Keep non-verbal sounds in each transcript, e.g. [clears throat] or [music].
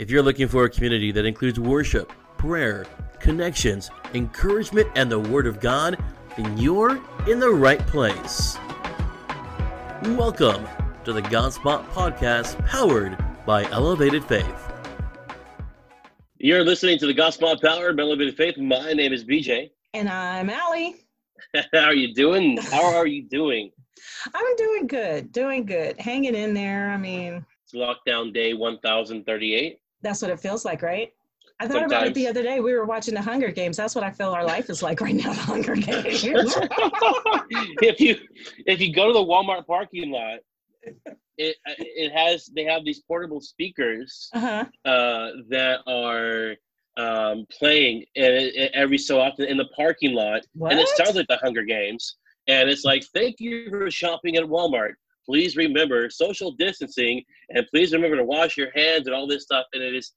If you're looking for a community that includes worship, prayer, connections, encouragement, and the Word of God, then you're in the right place. Welcome to the Godspot Podcast, powered by Elevated Faith. You're listening to the Godspot Powered by Elevated Faith. My name is BJ. And I'm Allie. [laughs] How are you doing? How are you doing? [laughs] I'm doing good, doing good, hanging in there. I mean, it's lockdown day 1038. That's what it feels like, right? I thought Sometimes. about it the other day. We were watching the Hunger Games. That's what I feel our life is like right now. The Hunger Games. [laughs] if you if you go to the Walmart parking lot, it it has they have these portable speakers uh-huh. uh, that are um, playing every so often in the parking lot, what? and it sounds like the Hunger Games. And it's like, thank you for shopping at Walmart. Please remember social distancing, and please remember to wash your hands and all this stuff. And it is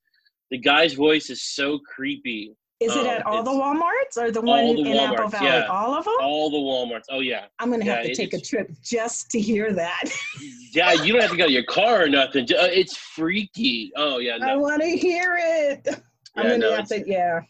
the guy's voice is so creepy. Is it at um, all the WalMarts or the one the in Apple Valley? Yeah. All of them? All the WalMarts. Oh yeah. I'm gonna have to take a trip just to hear that. [laughs] yeah, you don't have to go to your car or nothing. Uh, it's freaky. Oh yeah. No. I want to hear it. I'm gonna no, have to. Yeah.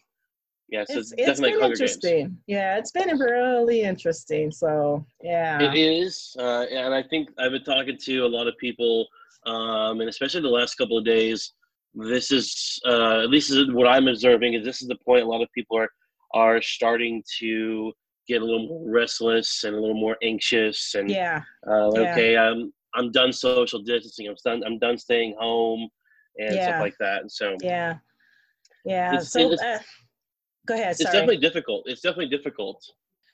Yeah, so it's, it's, it's been interesting. Games. Yeah, it's been really interesting. So yeah, it is, uh, and I think I've been talking to a lot of people, um, and especially the last couple of days this is uh, at least is what I'm observing is this is the point a lot of people are are starting to get a little more restless and a little more anxious and yeah, uh, okay. I'm I'm done social distancing I'm done I'm done staying home and yeah. stuff like that and so yeah yeah it's, so it's, uh, go ahead sorry. it's definitely difficult it's definitely difficult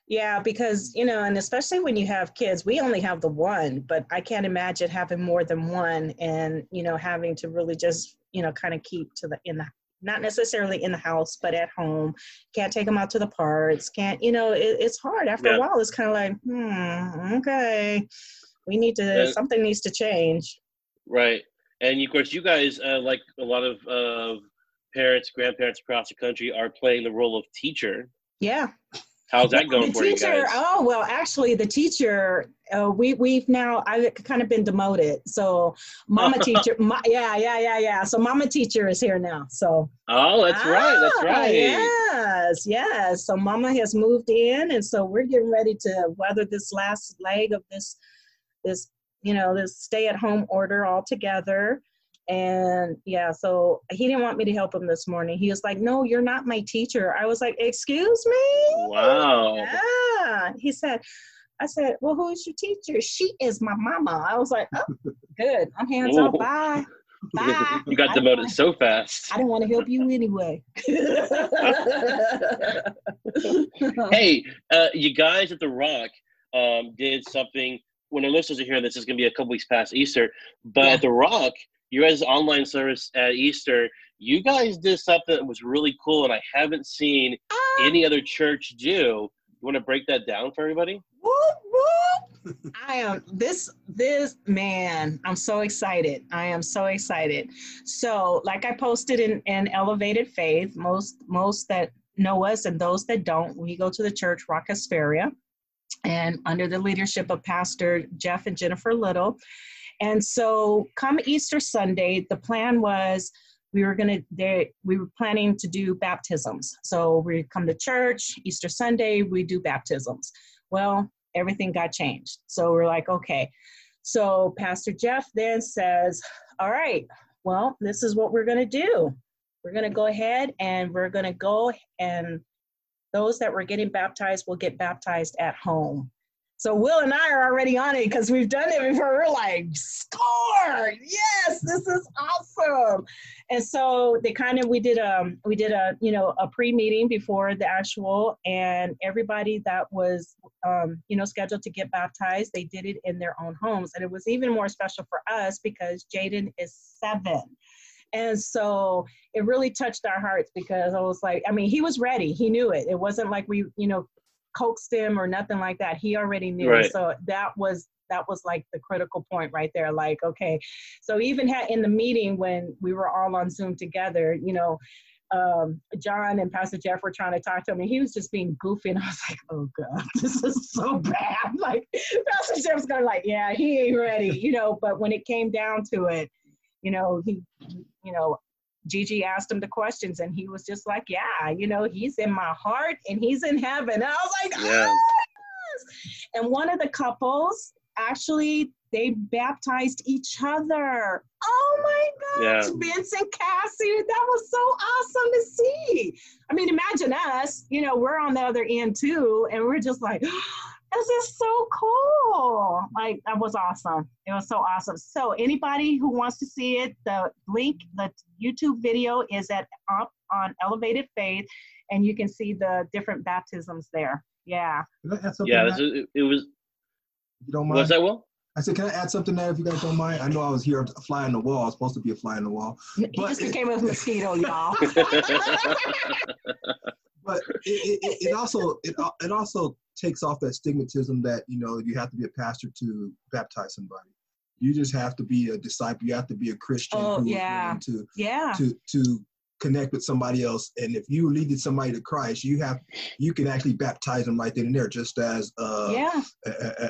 yeah, because, you know, and especially when you have kids, we only have the one, but I can't imagine having more than one and, you know, having to really just, you know, kind of keep to the, in the, not necessarily in the house, but at home. Can't take them out to the parks. Can't, you know, it, it's hard. After yeah. a while, it's kind of like, hmm, okay, we need to, yeah. something needs to change. Right. And of course, you guys, uh, like a lot of uh, parents, grandparents across the country, are playing the role of teacher. Yeah. How's that going the for teacher, you guys? Oh well, actually, the teacher uh, we we've now I've kind of been demoted. So mama [laughs] teacher, yeah, yeah, yeah, yeah. So mama teacher is here now. So oh, that's ah, right, that's ah, right. Yes, yes. So mama has moved in, and so we're getting ready to weather this last leg of this this you know this stay at home order all together. And yeah, so he didn't want me to help him this morning. He was like, No, you're not my teacher. I was like, Excuse me? Wow. Yeah. He said, I said, Well, who is your teacher? She is my mama. I was like, Oh, [laughs] good. I'm hands off. Bye. [laughs] Bye. You got demoted so fast. I didn't want to help you anyway. [laughs] hey, uh, you guys at The Rock um, did something. When the listeners are hearing this, is going to be a couple weeks past Easter. But yeah. at The Rock, you guys' online service at Easter, you guys did something that was really cool, and I haven't seen uh, any other church do. You want to break that down for everybody? Whoop, whoop. [laughs] I am this this man. I'm so excited. I am so excited. So, like I posted in in Elevated Faith, most most that know us and those that don't, we go to the church Rock Hesperia, and under the leadership of Pastor Jeff and Jennifer Little and so, come Easter Sunday, the plan was we were to we were planning to do baptisms. So we come to church Easter Sunday, we do baptisms. Well, everything got changed. So we're like, okay. So Pastor Jeff then says, "All right, well, this is what we're to do. We're to go ahead and we're to go and those that were getting baptized will get baptized at home. So Will and I are already on it because we've done it before. We're like, score! Yes, this is awesome. And so they kind of we did a um, we did a you know a pre meeting before the actual, and everybody that was um, you know scheduled to get baptized, they did it in their own homes, and it was even more special for us because Jaden is seven. And so it really touched our hearts because I was like, I mean, he was ready. He knew it. It wasn't like we, you know, coaxed him or nothing like that. He already knew. Right. So that was that was like the critical point right there. Like, okay. So even had in the meeting when we were all on Zoom together, you know, um, John and Pastor Jeff were trying to talk to him, and he was just being goofy, and I was like, "Oh God, [laughs] this is so bad." [laughs] Like Pastor Jeff's going like, "Yeah, he ain't ready," you know. But when it came down to it, you know, he, you know, Gigi asked him the questions, and he was just like, "Yeah, you know, he's in my heart and he's in heaven." And I was like, yeah. Oh, yes. And one of the couples actually they baptized each other. Oh my gosh, yeah. Vince and Cassie, that was so awesome to see. I mean, imagine us, you know, we're on the other end too, and we're just like, this is so cool. Like that was awesome. It was so awesome. So anybody who wants to see it, the link, the YouTube video is at up on Elevated Faith, and you can see the different baptisms there. Yeah. Yeah, it, it was. You don't mind? Was that well? I said, can I add something there if you guys don't mind? I know I was here a fly on the wall. I was supposed to be a fly on the wall. But He just became [laughs] a mosquito, y'all. [laughs] but it, it, it, also it, it also takes off that stigmatism that you know you have to be a pastor to baptize somebody. You just have to be a disciple. You have to be a Christian. Oh yeah. To yeah. To to connect with somebody else, and if you leading somebody to Christ, you have you can actually baptize them right then and there, just as uh, yeah.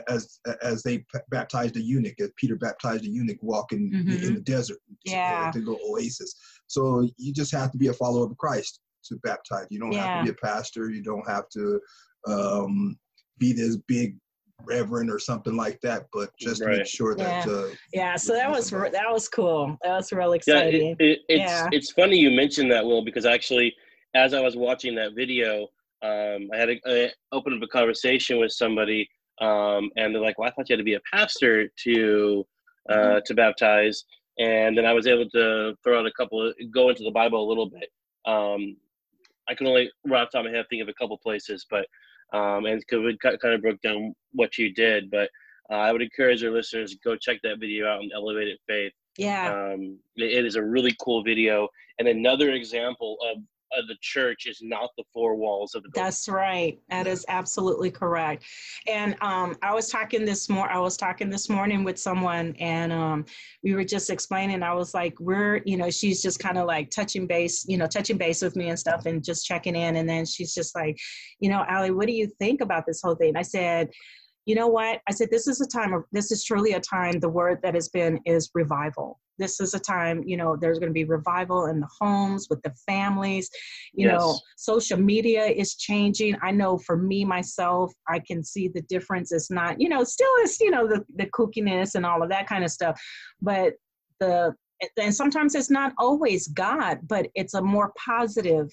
as as they baptized the eunuch, as Peter baptized the eunuch walking mm-hmm. in the desert. Yeah. To, to go oasis. So you just have to be a follower of Christ to baptize. You don't yeah. have to be a pastor. You don't have to um, be this big reverend or something like that, but just right. make sure that. Yeah. Uh, yeah. So that was that was cool. That was real exciting. Yeah, it, it, it's yeah. it's funny you mentioned that, Will, because actually, as I was watching that video, um, I had a, I opened up a conversation with somebody, um, and they're like, "Well, I thought you had to be a pastor to uh, mm-hmm. to baptize." And then I was able to throw out a couple, of, go into the Bible a little bit. Um, I can only right off the top of my head think of a couple places, but um, and we kind of broke down what you did. But uh, I would encourage our listeners to go check that video out on Elevated Faith. Yeah, um, it is a really cool video and another example of of the church is not the four walls of the building. That's right. That is absolutely correct. And um, I was talking this more. I was talking this morning with someone, and um, we were just explaining. I was like, "We're, you know, she's just kind of like touching base, you know, touching base with me and stuff, and just checking in." And then she's just like, "You know, Allie, what do you think about this whole thing?" I said, you know what? I said, this is a time of, this is truly a time, the word that has been is revival. This is a time, you know, there's going to be revival in the homes with the families. You yes. know, social media is changing. I know for me, myself, I can see the difference. It's not, you know, still is, you know, the, the kookiness and all of that kind of stuff. But the, and sometimes it's not always God, but it's a more positive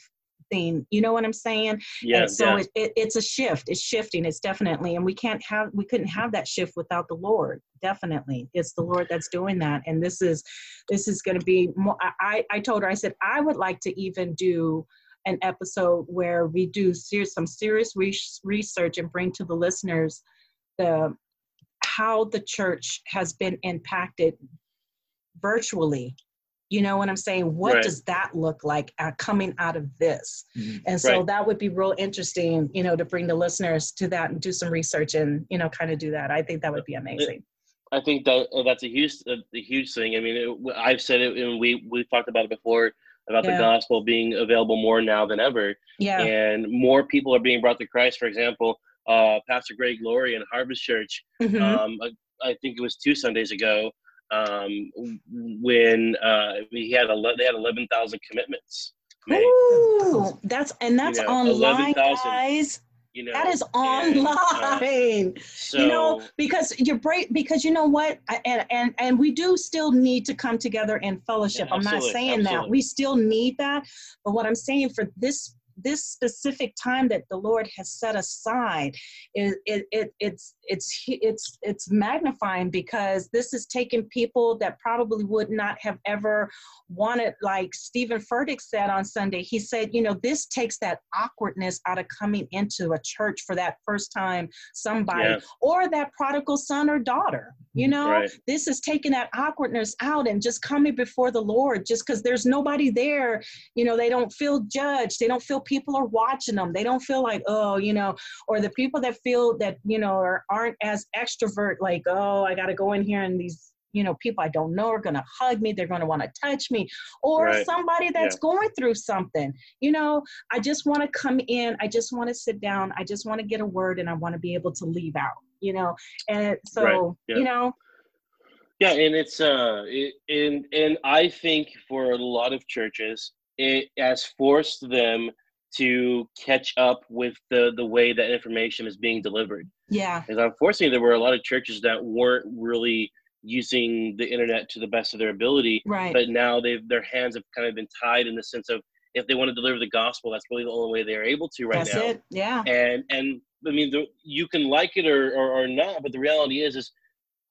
thing you know what i'm saying yeah and so yeah. It, it, it's a shift it's shifting it's definitely and we can't have we couldn't have that shift without the lord definitely it's the lord that's doing that and this is this is going to be more i i told her i said i would like to even do an episode where we do serious, some serious research and bring to the listeners the how the church has been impacted virtually you know what I'm saying? What right. does that look like uh, coming out of this? Mm-hmm. And so right. that would be real interesting, you know, to bring the listeners to that and do some research and, you know, kind of do that. I think that would be amazing. I think that uh, that's a huge, a, a huge thing. I mean, it, I've said it, and we we've talked about it before about yeah. the gospel being available more now than ever. Yeah. And more people are being brought to Christ. For example, uh, Pastor Greg Laurie in Harvest Church. Mm-hmm. Um, I, I think it was two Sundays ago um, when uh, he had ele- they had eleven thousand commitments. Made. Ooh, that's and that's you know, online, 11, guys. You know, that is online. And, uh, so, you know, because you're break because you know what, and and and we do still need to come together in fellowship. Yeah, I'm not saying absolutely. that we still need that, but what I'm saying for this this specific time that the Lord has set aside, it, it, it, it's, it's, it's, it's magnifying because this is taking people that probably would not have ever wanted, like Steven Furtick said on Sunday, he said, you know, this takes that awkwardness out of coming into a church for that first time somebody or that prodigal son or daughter. Mm-hmm. You know, right. this is taking that awkwardness out and just coming before the Lord just because there's nobody there. You know, they don't feel judged. They don't feel people are watching them. They don't feel like, oh, you know, or the people that feel that, you know, are, aren't as extrovert, like, oh, I got to go in here and these you know people i don't know are going to hug me they're going to want to touch me or right. somebody that's yeah. going through something you know i just want to come in i just want to sit down i just want to get a word and i want to be able to leave out you know and so right. yeah. you know Yeah, and it's uh, it, and and I think for a lot of churches, it has forced them to catch up with the the way that information is being delivered. Yeah, because unfortunately, there were a lot of churches that weren't really using the internet to the best of their ability. Right. But now they've their hands have kind of been tied in the sense of if they want to deliver the gospel, that's really the only way they're able to right that's now. That's it. Yeah. And and I mean, the, you can like it or, or or not, but the reality is is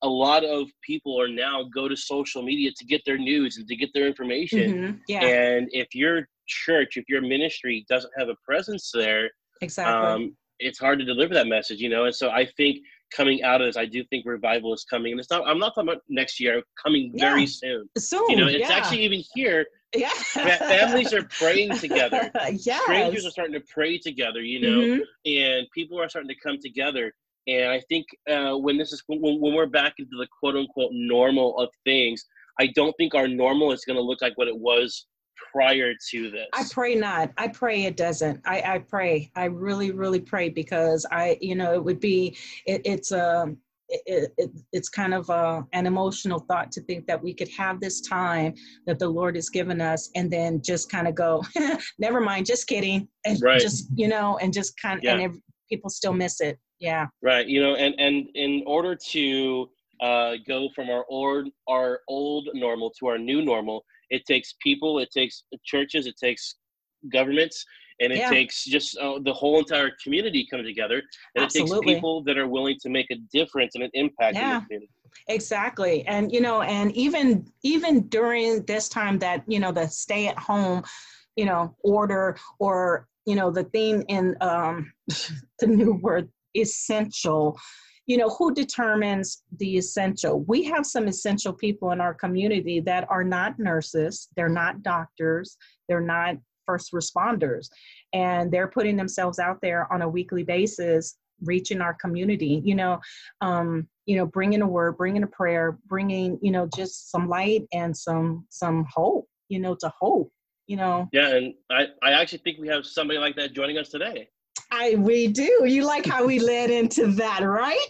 a lot of people are now go to social media to get their news and to get their information. Mm-hmm. Yeah. And if your church, if your ministry doesn't have a presence there, exactly. Um, it's hard to deliver that message, you know. And so I think coming out of this, I do think revival is coming, and it's not. I'm not talking about next year, coming yeah. very soon. Soon, you know, it's yeah. actually even here. [laughs] Yeah, families are praying together. [laughs] yes. strangers are starting to pray together. You know, mm-hmm. and people are starting to come together. And I think uh, when this is when, when we're back into the quote unquote normal of things, I don't think our normal is going to look like what it was prior to this. I pray not. I pray it doesn't. I, I pray. I really, really pray because I, you know, it would be, it, it's a, um, it, it, it's kind of a, uh, an emotional thought to think that we could have this time that the Lord has given us and then just kind of go, [laughs] never mind, just kidding. And right. just, you know, and just kind of, yeah. and if, people still miss it. Yeah. Right. You know, and, and in order to uh, go from our old, our old normal to our new normal, it takes people, it takes churches, it takes governments, and it yeah. takes just uh, the whole entire community coming together. And Absolutely. it takes people that are willing to make a difference and an impact yeah. in the community. Exactly. And you know, and even even during this time that, you know, the stay at home, you know, order or, you know, the theme in um [laughs] the new word essential you know who determines the essential? We have some essential people in our community that are not nurses they're not doctors they're not first responders and they're putting themselves out there on a weekly basis reaching our community you know um you know bringing a word bringing a prayer bringing you know just some light and some some hope you know to hope you know? Yeah and i i actually think we have somebody like that joining us today I we do. You like how we led into that, right?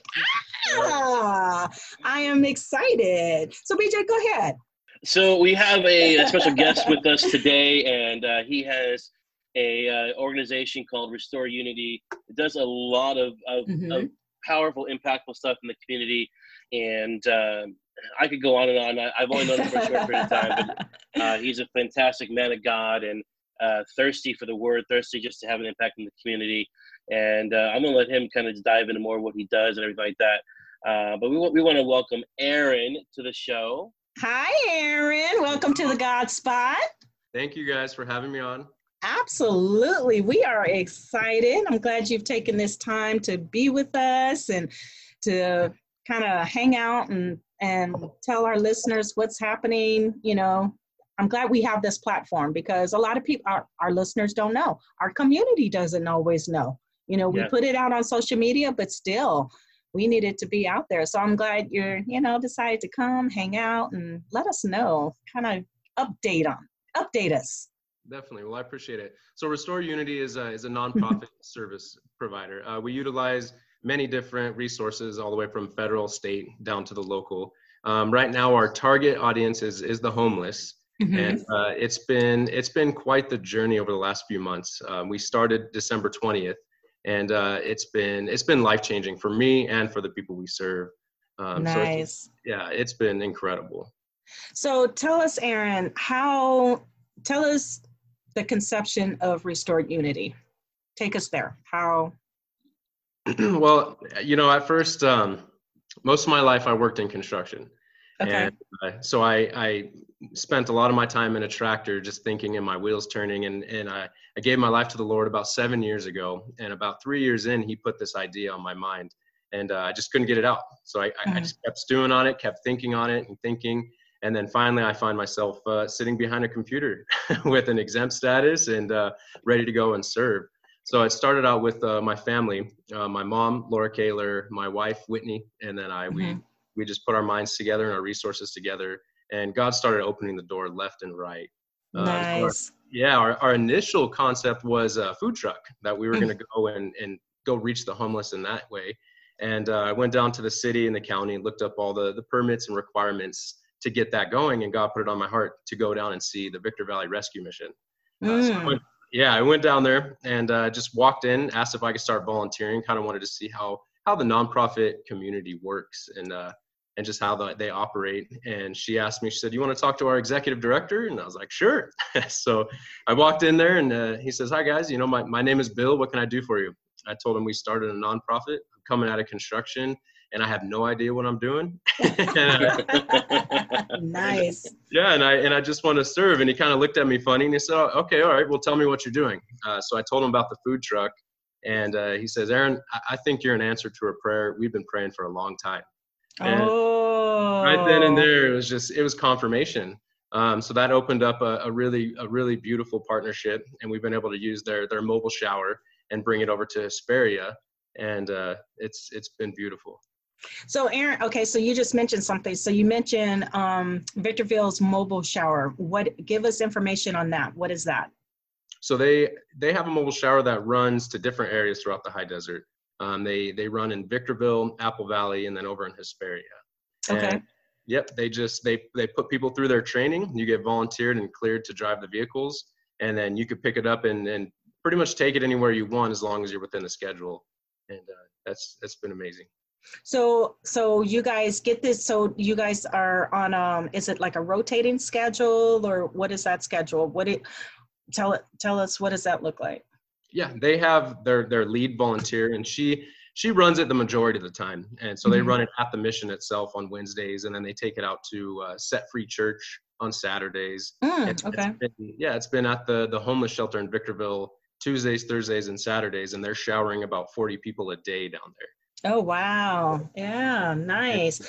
Ah, I am excited. So BJ, go ahead. So we have a, a special guest with us today, and uh, he has a uh, organization called Restore Unity. It does a lot of, of, mm-hmm. of powerful, impactful stuff in the community, and uh, I could go on and on. I, have only known him for a short period of time, but uh, he's a fantastic man of God, and uh, thirsty for the word, thirsty just to have an impact in the community. And uh, I'm gonna let him kind of dive into more what he does and everything like that. Uh, but we want we want to welcome Aaron to the show. Hi, Aaron. Welcome to the Godspot. Thank you guys for having me on. Absolutely. We are excited. I'm glad you've taken this time to be with us and to kind of hang out and and tell our listeners what's happening, you know, I'm glad we have this platform because a lot of people, our, our listeners don't know. Our community doesn't always know. You know, we yeah. put it out on social media, but still, we need it to be out there. So I'm glad you're, you know, decided to come, hang out, and let us know, kind of update on, update us. Definitely. Well, I appreciate it. So Restore Unity is a, is a nonprofit [laughs] service provider. Uh, we utilize many different resources all the way from federal, state, down to the local. Um, right now, our target audience is, is the homeless. Mm-hmm. And uh, it's been it's been quite the journey over the last few months. Um, we started December 20th, and uh, it's been it's been life changing for me and for the people we serve. Um, nice. So it's, yeah, it's been incredible. So tell us, Aaron, how tell us the conception of restored unity. Take us there. How? [clears throat] well, you know, at first, um, most of my life I worked in construction. Okay. And uh, so I, I spent a lot of my time in a tractor just thinking and my wheels turning and, and I, I gave my life to the lord about seven years ago and about three years in he put this idea on my mind and uh, i just couldn't get it out so I, mm-hmm. I, just kept stewing on it kept thinking on it and thinking and then finally i find myself uh, sitting behind a computer [laughs] with an exempt status and uh, ready to go and serve so it started out with uh, my family uh, my mom laura kaler my wife whitney and then i mm-hmm. we we just put our minds together and our resources together and God started opening the door left and right. Nice. Uh, our, yeah, our, our initial concept was a food truck that we were going to go and, and go reach the homeless in that way. And uh, I went down to the city and the county and looked up all the, the permits and requirements to get that going. And God put it on my heart to go down and see the Victor Valley Rescue Mission. Mm. Uh, so I mm. went, yeah, I went down there and uh, just walked in, asked if I could start volunteering. Kind of wanted to see how how the nonprofit community works and uh, and just how the, they operate. And she asked me, she said, "You want to talk to our executive director?" And I was like, "Sure." [laughs] so I walked in there, and uh, he says, "Hi guys, you know my my name is Bill. What can I do for you?" I told him we started a nonprofit. I'm coming out of construction, and I have no idea what I'm doing. [laughs] [laughs] nice. Yeah, and I and I just want to serve. And he kind of looked at me funny, and he said, oh, "Okay, all right. Well, tell me what you're doing." Uh, so I told him about the food truck, and uh, he says, "Aaron, I think you're an answer to a prayer we've been praying for a long time." And oh. Right then and there, it was just it was confirmation. Um, so that opened up a, a, really a really beautiful partnership, and we've been able to use their their mobile shower and bring it over to Hesperia, and uh, it's it's been beautiful. So Aaron, okay, so you just mentioned something. So you mentioned um, Victorville's mobile shower. What? Give us information on that. What is that? So they they have a mobile shower that runs to different areas throughout the high desert. Um, they they run in Victorville, Apple Valley, and then over in Hesperia. Okay. And, yep, they just they they put people through their training. You get volunteered and cleared to drive the vehicles, and then you could pick it up and and pretty much take it anywhere you want as long as you're within the schedule. And uh, that's that's been amazing. So so you guys get this. So you guys are on um. Is it like a rotating schedule or what is that schedule? What it tell it tell us what does that look like? Yeah, they have their their lead volunteer, and she she runs it the majority of the time, and so they mm-hmm. run it at the mission itself on Wednesdays, and then they take it out to uh, Set Free Church on Saturdays. Mm, it's, okay. It's been, yeah, it's been at the the homeless shelter in Victorville Tuesdays, Thursdays, and Saturdays, and they're showering about 40 people a day down there. Oh wow! Yeah, nice.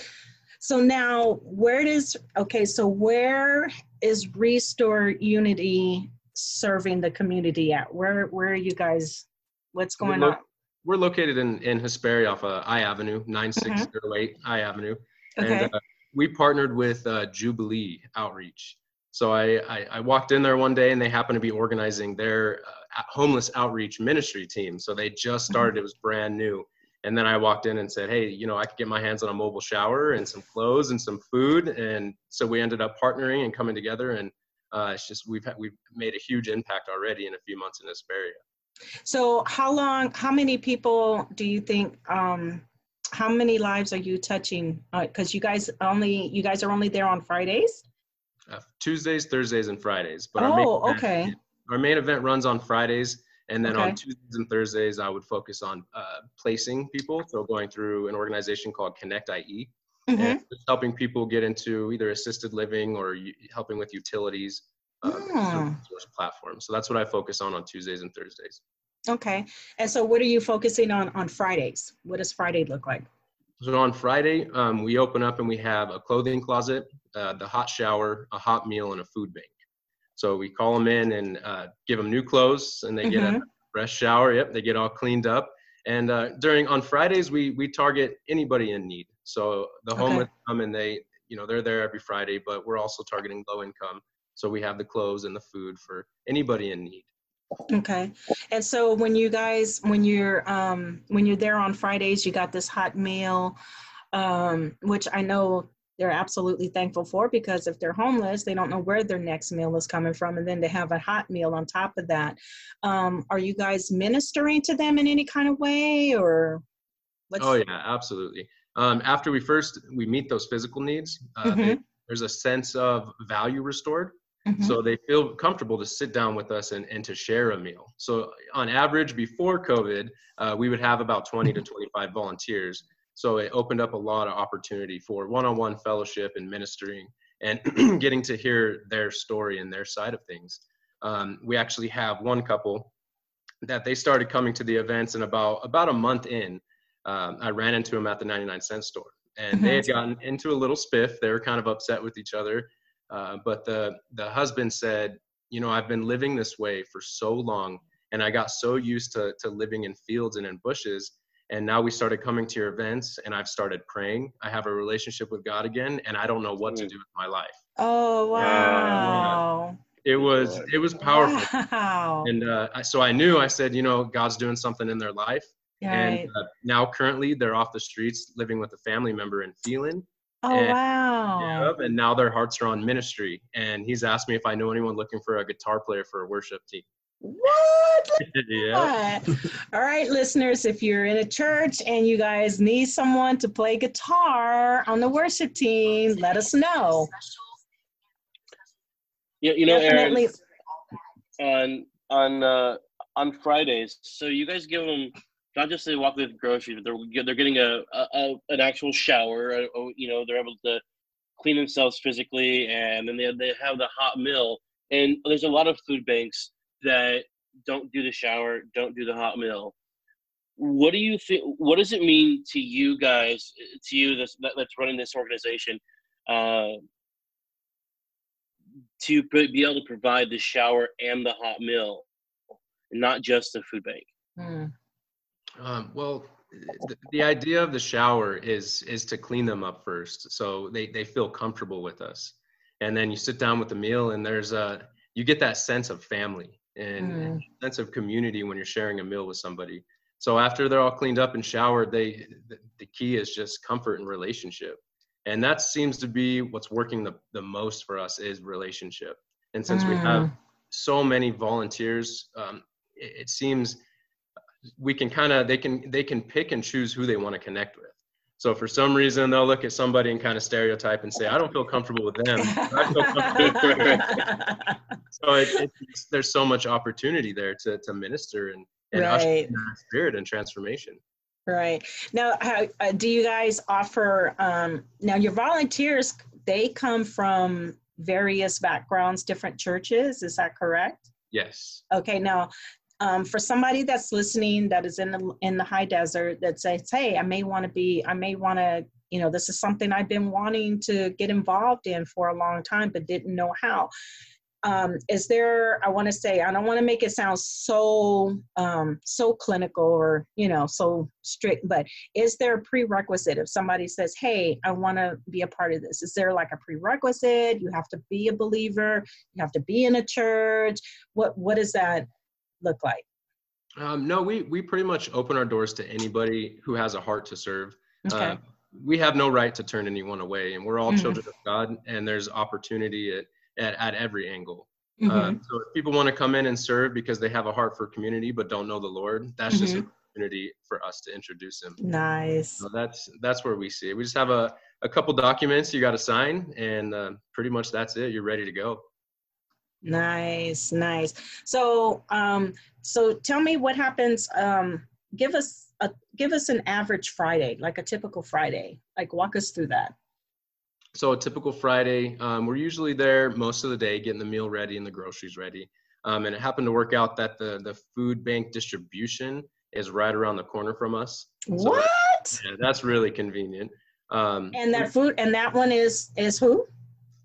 So now, where does okay? So where is Restore Unity serving the community at? Where where are you guys? What's going we're lo- on? We're located in in Hesperia off of I Avenue, nine six zero eight I Avenue, okay. and uh, we partnered with uh, Jubilee Outreach. So I, I, I walked in there one day and they happened to be organizing their uh, homeless outreach ministry team. So they just mm-hmm. started; mm-hmm. it was brand new. And then I walked in and said, "Hey, you know, I could get my hands on a mobile shower and some clothes and some food." And so we ended up partnering and coming together and uh, it's just we've had, we've made a huge impact already in a few months in this area. So how long? How many people do you think? Um, how many lives are you touching? Because uh, you guys only you guys are only there on Fridays. Uh, Tuesdays, Thursdays, and Fridays. But oh, our okay. Event, our main event runs on Fridays, and then okay. on Tuesdays and Thursdays, I would focus on uh, placing people. So going through an organization called Connect IE, mm-hmm. and helping people get into either assisted living or helping with utilities uh, mm. platform. So that's what I focus on on Tuesdays and Thursdays. Okay. And so what are you focusing on on Fridays? What does Friday look like? So on Friday, um, we open up and we have a clothing closet, uh, the hot shower, a hot meal, and a food bank. So we call them in and uh, give them new clothes, and they mm-hmm. get a mm-hmm. fresh shower. Yep, they get all cleaned up. And uh, during on Fridays, we we target anybody in need. So the okay. homeless come and they, you know, they're there every Friday, but we're also targeting low income. So we have the clothes and the food for anybody in need. Okay. And so when you guys, when you're, um, when you're there on Fridays, you got this hot meal, um, which I know they're absolutely thankful for because if they're homeless, they don't know where their next meal is coming from. And then to have a hot meal on top of that. Um, are you guys ministering to them in any kind of way or? Oh yeah, absolutely um, after we first we meet those physical needs uh, mm-hmm. they, there's a sense of value restored mm-hmm. so they feel comfortable to sit down with us and, and to share a meal so on average before covid uh, we would have about 20 to 25 volunteers so it opened up a lot of opportunity for one-on-one fellowship and ministering and [clears throat] getting to hear their story and their side of things um, we actually have one couple that they started coming to the events and about about a month in um, I ran into him at the 99 cent store and they had gotten into a little spiff. They were kind of upset with each other. Uh, but the, the husband said, you know, I've been living this way for so long and I got so used to, to living in fields and in bushes. And now we started coming to your events and I've started praying. I have a relationship with God again and I don't know what to mm. do with my life. Oh, wow. it was, it was powerful. Wow. And uh, so I knew, I said, you know, God's doing something in their life Right. And uh, now currently they're off the streets living with a family member in Phelan. Oh and, wow! and now their hearts are on ministry. And he's asked me if I know anyone looking for a guitar player for a worship team. What? [laughs] yeah. All right, listeners, if you're in a church and you guys need someone to play guitar on the worship team, let us know. Yeah, you know, Definitely. Aaron, on on uh, on Fridays, so you guys give them not just they walk with groceries, but they're they're getting a, a an actual shower. A, a, you know, they're able to clean themselves physically, and then they they have the hot meal. And there's a lot of food banks that don't do the shower, don't do the hot meal. What do you think? What does it mean to you guys, to you that's, that's running this organization, uh, to be able to provide the shower and the hot meal, not just the food bank? Mm. Um, well, the, the, idea of the shower is is to clean them up first, so they they feel comfortable with us, and then you sit down with the meal, and there's a you get that sense of family and mm. sense of community when you're sharing a meal with somebody. So after they're all cleaned up and showered, they the, the key is just comfort and relationship, and that seems to be what's working the the most for us is relationship. And since mm. we have mm. so many volunteers, um, it, it seems we can kind of they can they can pick and choose who they want to connect with. So for some reason they'll look at somebody and kind of stereotype and say, I don't feel comfortable with them. Comfortable so it, there's so much opportunity there to to minister and, and right. spirit and transformation. Right now, how uh, do you guys offer? Um, now your volunteers they come from various backgrounds, different churches. Is that correct? Yes. Okay. Now, um, for somebody that's listening that is in the in the high desert that says hey i may want to be i may want to you know this is something i've been wanting to get involved in for a long time but didn't know how. Um, is there i want to say i don't want to make it sound so um, so clinical or you know so strict but is there a prerequisite if somebody says hey i want to be a part of this is there like a prerequisite? You have to be a believer you have to be in a church. What what is that look like? Um, no, we we pretty much open our doors to anybody who has a heart to serve. Okay. Uh, we have no right to turn anyone away, and we're all mm-hmm. children of God, and there's opportunity at at, at every angle. Uh, mm-hmm. Uh, so if people want to come in and serve because they have a heart for community but don't know the Lord, that's mm-hmm. just an opportunity for us to introduce them. Nice. So that's that's where we see it. We just have a a couple documents you got to sign, and uh, pretty much that's it. You're ready to go. Nice, nice. So, um, so tell me what happens. Um, give us a give us an average Friday, like a typical Friday. Like walk us through that. So a typical Friday, um, we're usually there most of the day, getting the meal ready and the groceries ready. Um, and it happened to work out that the the food bank distribution is right around the corner from us. So what? Yeah, that's really convenient. Um, and that food and that one is is who?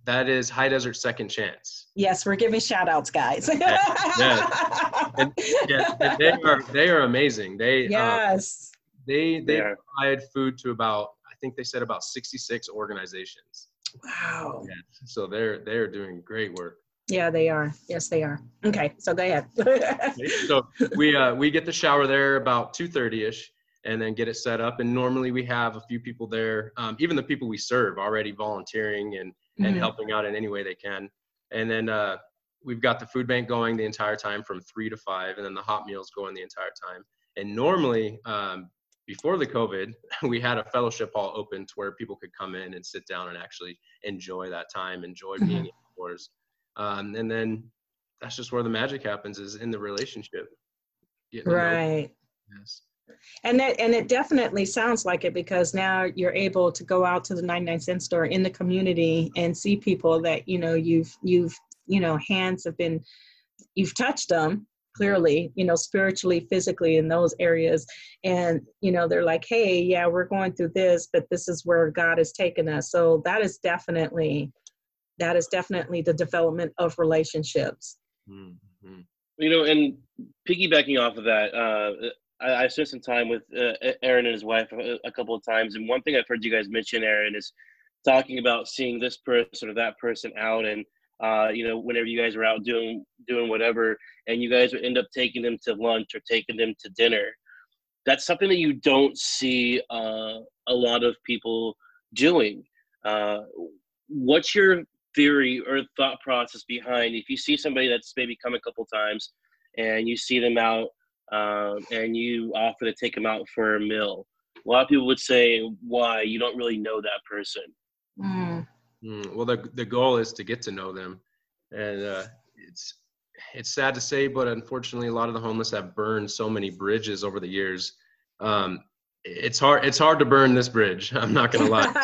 That is High Desert Second Chance. Yes, we're giving shout outs, guys. yeah. And, yeah, and they are they are amazing. They um, yes. they they yeah. provide food to about I think they said about 66 organizations. Wow. Yeah. So they're they're doing great work. Yeah, they are. Yes, they are. Okay, so go ahead. so we uh, we get the shower there about 2:30 ish, and then get it set up. And normally we have a few people there, um, even the people we serve already volunteering and and mm-hmm. helping out in any way they can. And then uh, we've got the food bank going the entire time from three to five, and then the hot meals going the entire time. And normally, um, before the COVID, [laughs] we had a fellowship hall open to where people could come in and sit down and actually enjoy that time, enjoy mm-hmm. being indoors. Um, and then that's just where the magic happens is in the relationship. Right. Yes and that and it definitely sounds like it because now you're able to go out to the 99 cent store in the community and see people that you know you've you've you know hands have been you've touched them clearly you know spiritually physically in those areas. And you know they're like hey yeah we're going through this but this is where god has taken us. So that is definitely that is definitely the development of relationships. Mm-hmm. you know and piggybacking off of that uh I, spent some time with uh, Aaron and his wife a, a, couple of times, and one thing I've heard you guys mention, Aaron, is talking about seeing this person or that person out, and uh, you know, whenever you guys are out doing doing whatever, and you guys would end up taking them to lunch or taking them to dinner. that's something that you don't see uh, a lot of people doing. Uh, what's your theory or thought process behind if you see somebody that's maybe come a couple times and you see them out um, and you offer to take them out for a meal? A lot of people would say, "Why? You don't really know that person." Mm. Mm, well, the the goal is to get to know them, and uh, it's it's sad to say, but unfortunately, a lot of the homeless have burned so many bridges over the years. Um, it's hard. It's hard to burn this bridge. [laughs] I'm not gonna lie. [laughs] [laughs]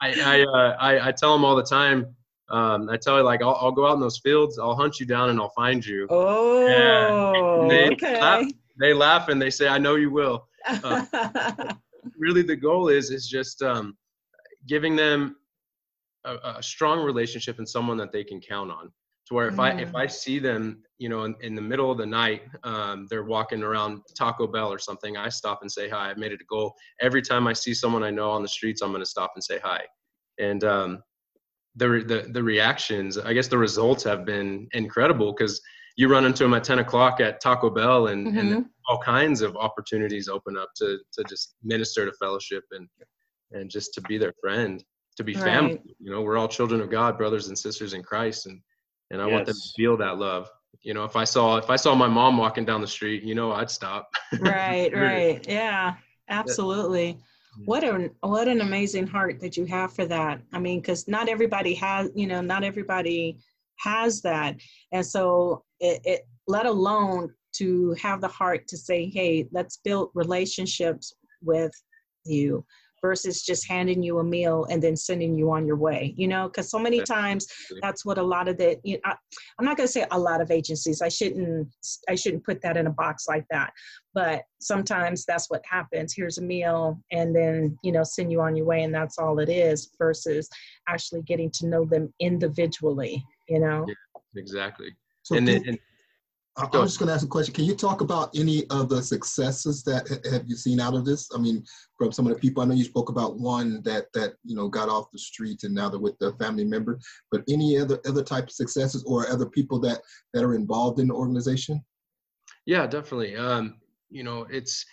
I I, uh, I, I tell them all the time. Um, I tell you, like, I'll, I'll, go out in those fields. I'll hunt you down and I'll find you. Oh, they okay. Laugh, they laugh and they say, "I know you will." Uh, [laughs] really, the goal is is just um, giving them a, a, strong relationship and someone that they can count on to where if mm. i if i see them you know in, in the middle of the night um, they're walking around taco bell or something i stop and say hi i've made it a goal every time i see someone i know on the streets i'm going to stop and say hi and um, the, the the reactions i guess the results have been incredible because you run into them at 10 o'clock at taco bell and, mm-hmm. and all kinds of opportunities open up to to just minister to fellowship and and just to be their friend to be right. family. You know, we're all children of God, brothers and sisters in Christ, and and I yes. want them to feel that love. You know, if I saw if I saw my mom walking down the street, you know, I'd stop. [laughs] right, right, yeah, absolutely. What an what an amazing heart that you have for that. I mean, because not everybody has, you know, not everybody has that, and so it, it let alone to have the heart to say, hey, let's build relationships with you versus just handing you a meal and then sending you on your way you know? Because so many times that's what a lot of the you know, I, i'm not going to say a lot of agencies i shouldn't i shouldn't put that in a box like that. But sometimes that's what happens here's a meal and then you know send you on your way and that's all it is versus actually getting to know them individually you know? Yeah, exactly. So and, then, and I, was just going to ask a question. Can you talk about any of the successes that have you seen out of this? I mean, from some of the people I know you spoke about one that that you know got off the streets and now they're with the family member. But any other other type of successes or other people that that are involved in the organization? Yeah, definitely. Um, you know, it's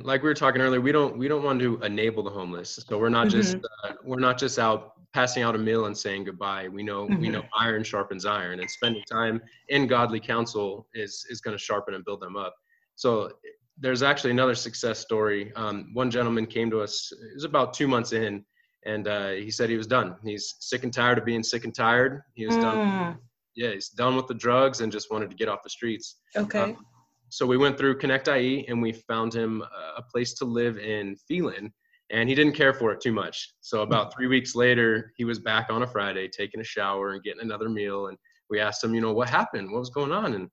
like we were talking earlier. We don't we don't want to enable the homeless. So we're not mm-hmm. just uh, we're not just out passing out a meal and saying goodbye. We know mm-hmm. we know iron sharpens iron, and spending time in godly counsel is is going to sharpen and build them up. So there's actually another success story. Um, one gentleman came to us. It was about two months in, and uh, he said he was done. He's sick and tired of being sick and tired. He was mm. done. Yeah, he's done with the drugs and just wanted to get off the streets. Okay. Um, so we went through Connect IE and we found him a place to live in Phelan and he didn't care for it too much. So about three weeks later, he was back on a Friday, taking a shower and getting another meal. And we asked him, you know, what happened? What was going on? And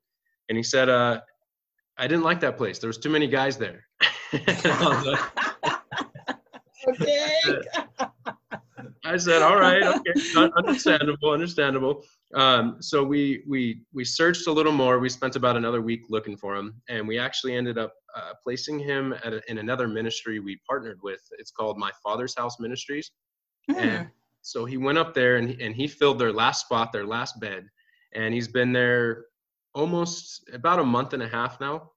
and he said, uh, I didn't like that place. There was too many guys there. [laughs] [laughs] okay. [laughs] I said, all right, okay, understandable, understandable. Um, so we we we searched a little more. We spent about another week looking for him, and we actually ended up uh, placing him a, in another ministry we partnered with. It's called My Father's House Ministries, mm. and so he went up there and and he filled their last spot, their last bed, and he's been there almost about a month and a half now,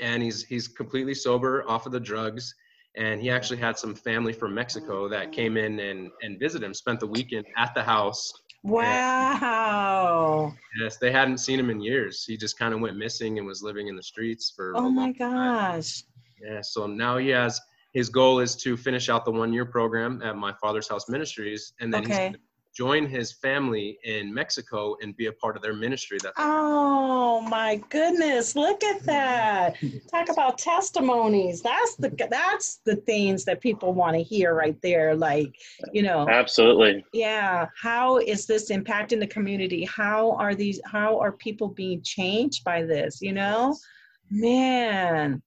and he's he's completely sober, off of the drugs and he actually had some family from Mexico that came in and and visited him, spent the weekend at the house, Wow. And, yes, they hadn't seen him in years. He just kind of went missing and was living in the streets for. Oh my gosh. Time. Yeah, so now he has his goal is to finish out the one year program at my father's house ministries and then okay. he's join his family in Mexico and be a part of their ministry. That oh my goodness! Look at that. Talk about testimonies. That's the that's the things that people want to hear right there. Like you know, absolutely. Yeah. How is this impacting the community? How are these? How are people being changed by this? You know, man.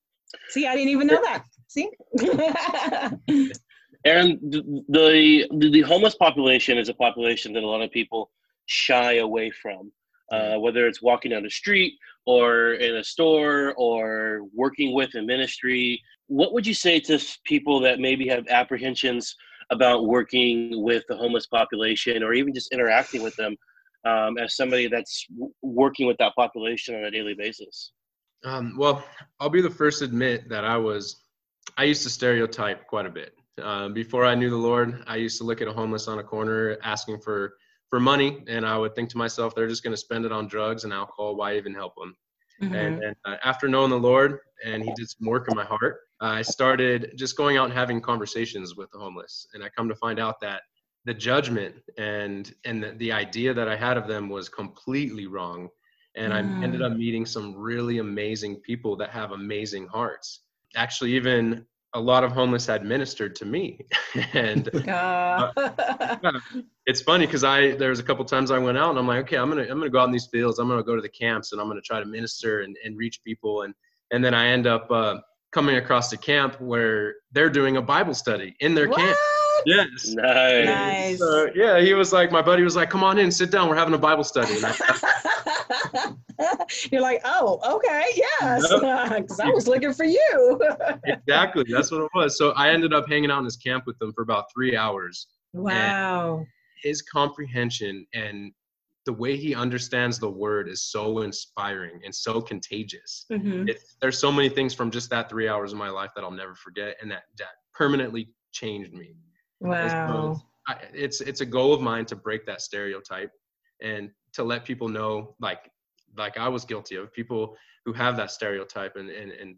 See, I didn't even know that. See. [laughs] Aaron, the, the, the homeless population is a population that a lot of people shy away from, uh, whether it's walking down the street or in a store or working with a ministry. What would you say to people that maybe have apprehensions about working with the homeless population or even just interacting with them? um, as somebody that's w- working with that population on a daily basis? Um, well, I'll be the first to admit that I was, I used to stereotype quite a bit. Uh, before I knew the Lord, I used to look at a homeless on a corner asking for for money, and I would think to myself, they're just going to spend it on drugs and alcohol. Why even help them? Mm-hmm. And, and uh, after knowing the Lord, and He did some work in my heart, I started just going out and having conversations with the homeless. And I come to find out that the judgment and and the, the idea that I had of them was completely wrong. And mm. I ended up meeting some really amazing people that have amazing hearts. Actually, even a lot of homeless had ministered to me. [laughs] And [laughs] uh, it's funny because i there was a couple times i went out and i'm like okay i'm gonna i'm gonna go out in these fields. I'm gonna go to the camps and i'm gonna try to minister and, and reach people. And and then i end up uh, coming across a camp where they're doing a bible study in their what? camp yes nice, nice. Uh, yeah he was like my buddy was like come on in sit down we're having a bible study [laughs] You're like, oh, okay, yes, because [laughs] I was looking for you. [laughs] exactly, that's what it was. So I ended up hanging out in his camp with them for about three hours. Wow. his comprehension and the way he understands the word is so inspiring and so contagious. Mm-hmm. It, there's so many things from just that three hours of my life that I'll never forget, and that that permanently changed me. Wow. I, it's it's a goal of mine to break that stereotype and to let people know like like I was guilty of people who have that stereotype and, and, and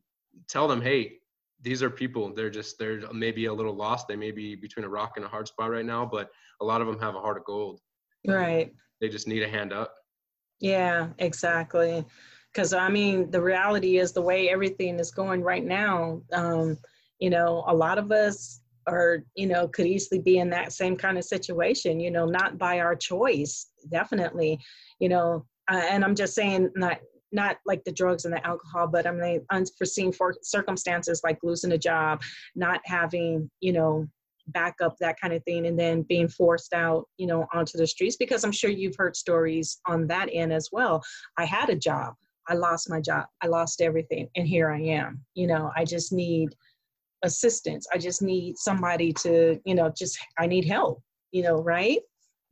tell them, Hey, these are people, they're just, they're maybe a little lost. They may be between a rock and a hard spot right now, but a lot of them have a heart of gold. Right. They just need a hand up. Yeah, exactly. Cause I mean, the reality is the way everything is going right now, um, you know, a lot of us are, you know, could easily be in that same kind of situation, you know, not by our choice, definitely, you know, uh, and I'm just saying not not like the drugs and the alcohol, but I mean unforeseen for circumstances like losing a job, not having you know backup that kind of thing, and then being forced out you know onto the streets because I'm sure you've heard stories on that end as well. I had a job, I lost my job, I lost everything, and here I am. You know, I just need assistance. I just need somebody to you know just I need help. You know, right?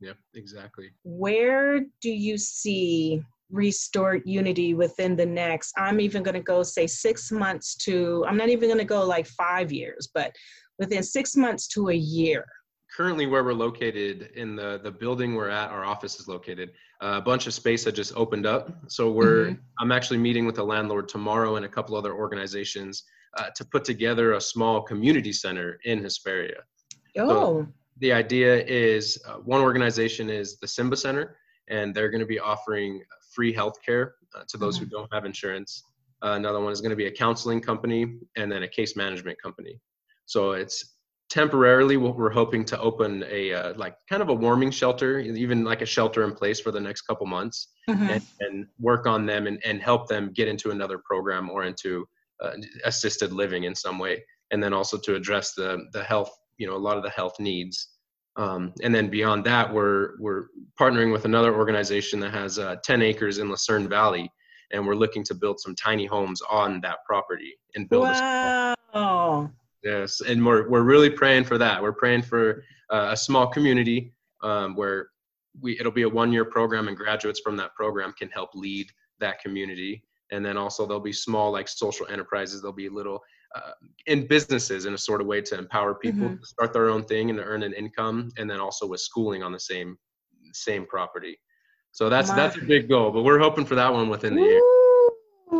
Yep, exactly. Where do you see restored unity within the next, I'm even going to go say six months to, I'm not even going to go like five years, but within six months to a year? Currently, where we're located in the the building we're at, our office is located. Uh, a bunch of space had just opened up, so we're. Mm-hmm. I'm actually meeting with a landlord tomorrow and a couple other organizations uh, to put together a small community center in Hesperia. Oh. So the idea is uh, one organization is the Simba Center, and they're going to be offering free health care uh, to those mm-hmm. who don't have insurance. Uh, another one is going to be a counseling company, and then a case management company. So it's temporarily what we're hoping to open a uh, like kind of a warming shelter, even like a shelter in place for the next couple months, mm-hmm. and, and, work on them and, and help them get into another program or into uh, assisted living in some way, and then also to address the the health you know a lot of the health needs. Um, and then beyond that we're we're partnering with another organization that has uh, 10 acres in lucerne valley and we're looking to build some tiny homes on that property and build wow. a yes and we're, we're really praying for that. We're praying for uh, a small community um, where we it'll be a one year program and graduates from that program can help lead that community and then also there'll be small like social enterprises there'll be little uh, in businesses in a sort of way to empower people mm-hmm. to start their own thing and to earn an income and then also with schooling on the same same property so that's My. that's a big goal but we're hoping for that one within the year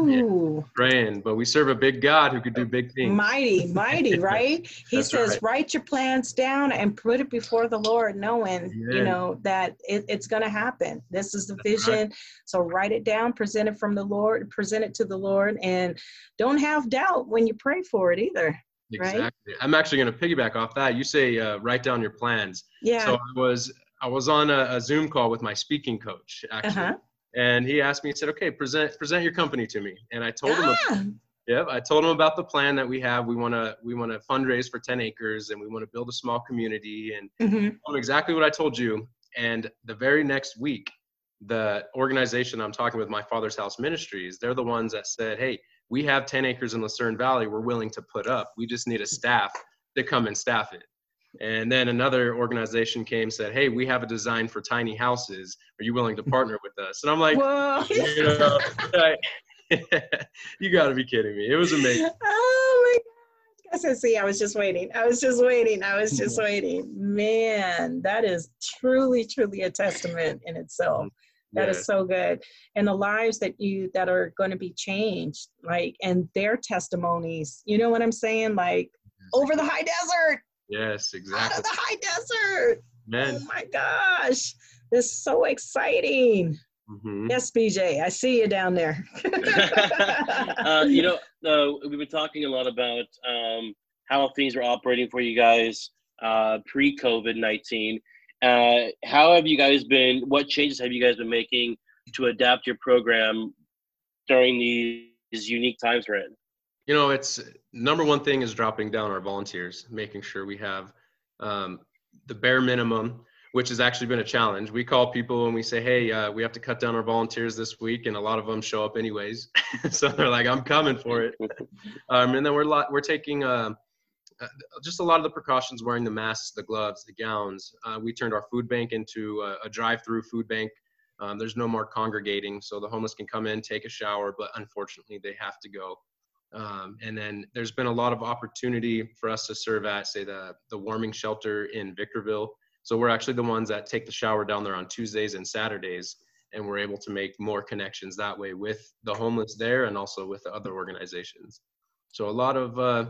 yeah, praying, but we serve a big God who could do big things. Mighty, [laughs] mighty, right? He says, right. write your plans down and put it before the Lord, knowing, yeah. you know, that it, it's going to happen. This is the That's vision. Right. So write it down, present it from the Lord, present it to the Lord, and don't have doubt when you pray for it either. Exactly. Right? I'm actually going to piggyback off that. You say uh, write down your plans. Yeah. So I was I was on a, a Zoom call with my speaking coach actually. Uh-huh and he asked me, he said, "Okay, present present your company to me." And I told him, ah. "Yep." I told him about the plan that we have. We want to we want to fundraise for ten acres, and we want to build a small community. And mm-hmm. exactly what I told you. And the very next week, the organization I'm talking with, my Father's House Ministries, they're the ones that said, "Hey, we have ten acres in Lucerne Valley. We're willing to put up. We just need a staff to come and staff it." And then another organization came said, "Hey, we have a design for tiny houses. Are you willing to partner with us?" And I'm like, you, know, [laughs] you got to be kidding me! It was amazing. Oh my gosh! I said, "See, I was just waiting. I was just waiting. I was just waiting." Man, that is truly, truly a testament in itself. That yeah. is so good. And the lives that you that are going to be changed, like, and their testimonies. You know what I'm saying? Like over the high desert. Yes, exactly. [laughs] Out of the high desert. Man. Oh my gosh. This is so exciting. Mm-hmm. Yes, BJ, I see you down there. [laughs] [laughs] uh, you know, uh, we've been talking a lot about um, how things are operating for you guys uh, pre COVID 19. Uh, how have you guys been? What changes have you guys been making to adapt your program during these unique times we're in? You know, it's number one thing is dropping down our volunteers, making sure we have um, the bare minimum, which has actually been a challenge. We call people and we say, "Hey, uh, we have to cut down our volunteers this week," and a lot of them show up anyways. [laughs] so they're like, "I'm coming for it." [laughs] um, and then we're we're taking. Uh, uh, just a lot of the precautions, wearing the masks, the gloves, the gowns. Uh, we turned our food bank into a, a drive-through food bank. Um, there's no more congregating, so the homeless can come in, take a shower, but unfortunately they have to go. Um, and then there's been a lot of opportunity for us to serve at, say, the the warming shelter in Victorville. So we're actually the ones that take the shower down there on Tuesdays and Saturdays, and we're able to make more connections that way with the homeless there and also with the other organizations. So a lot of uh,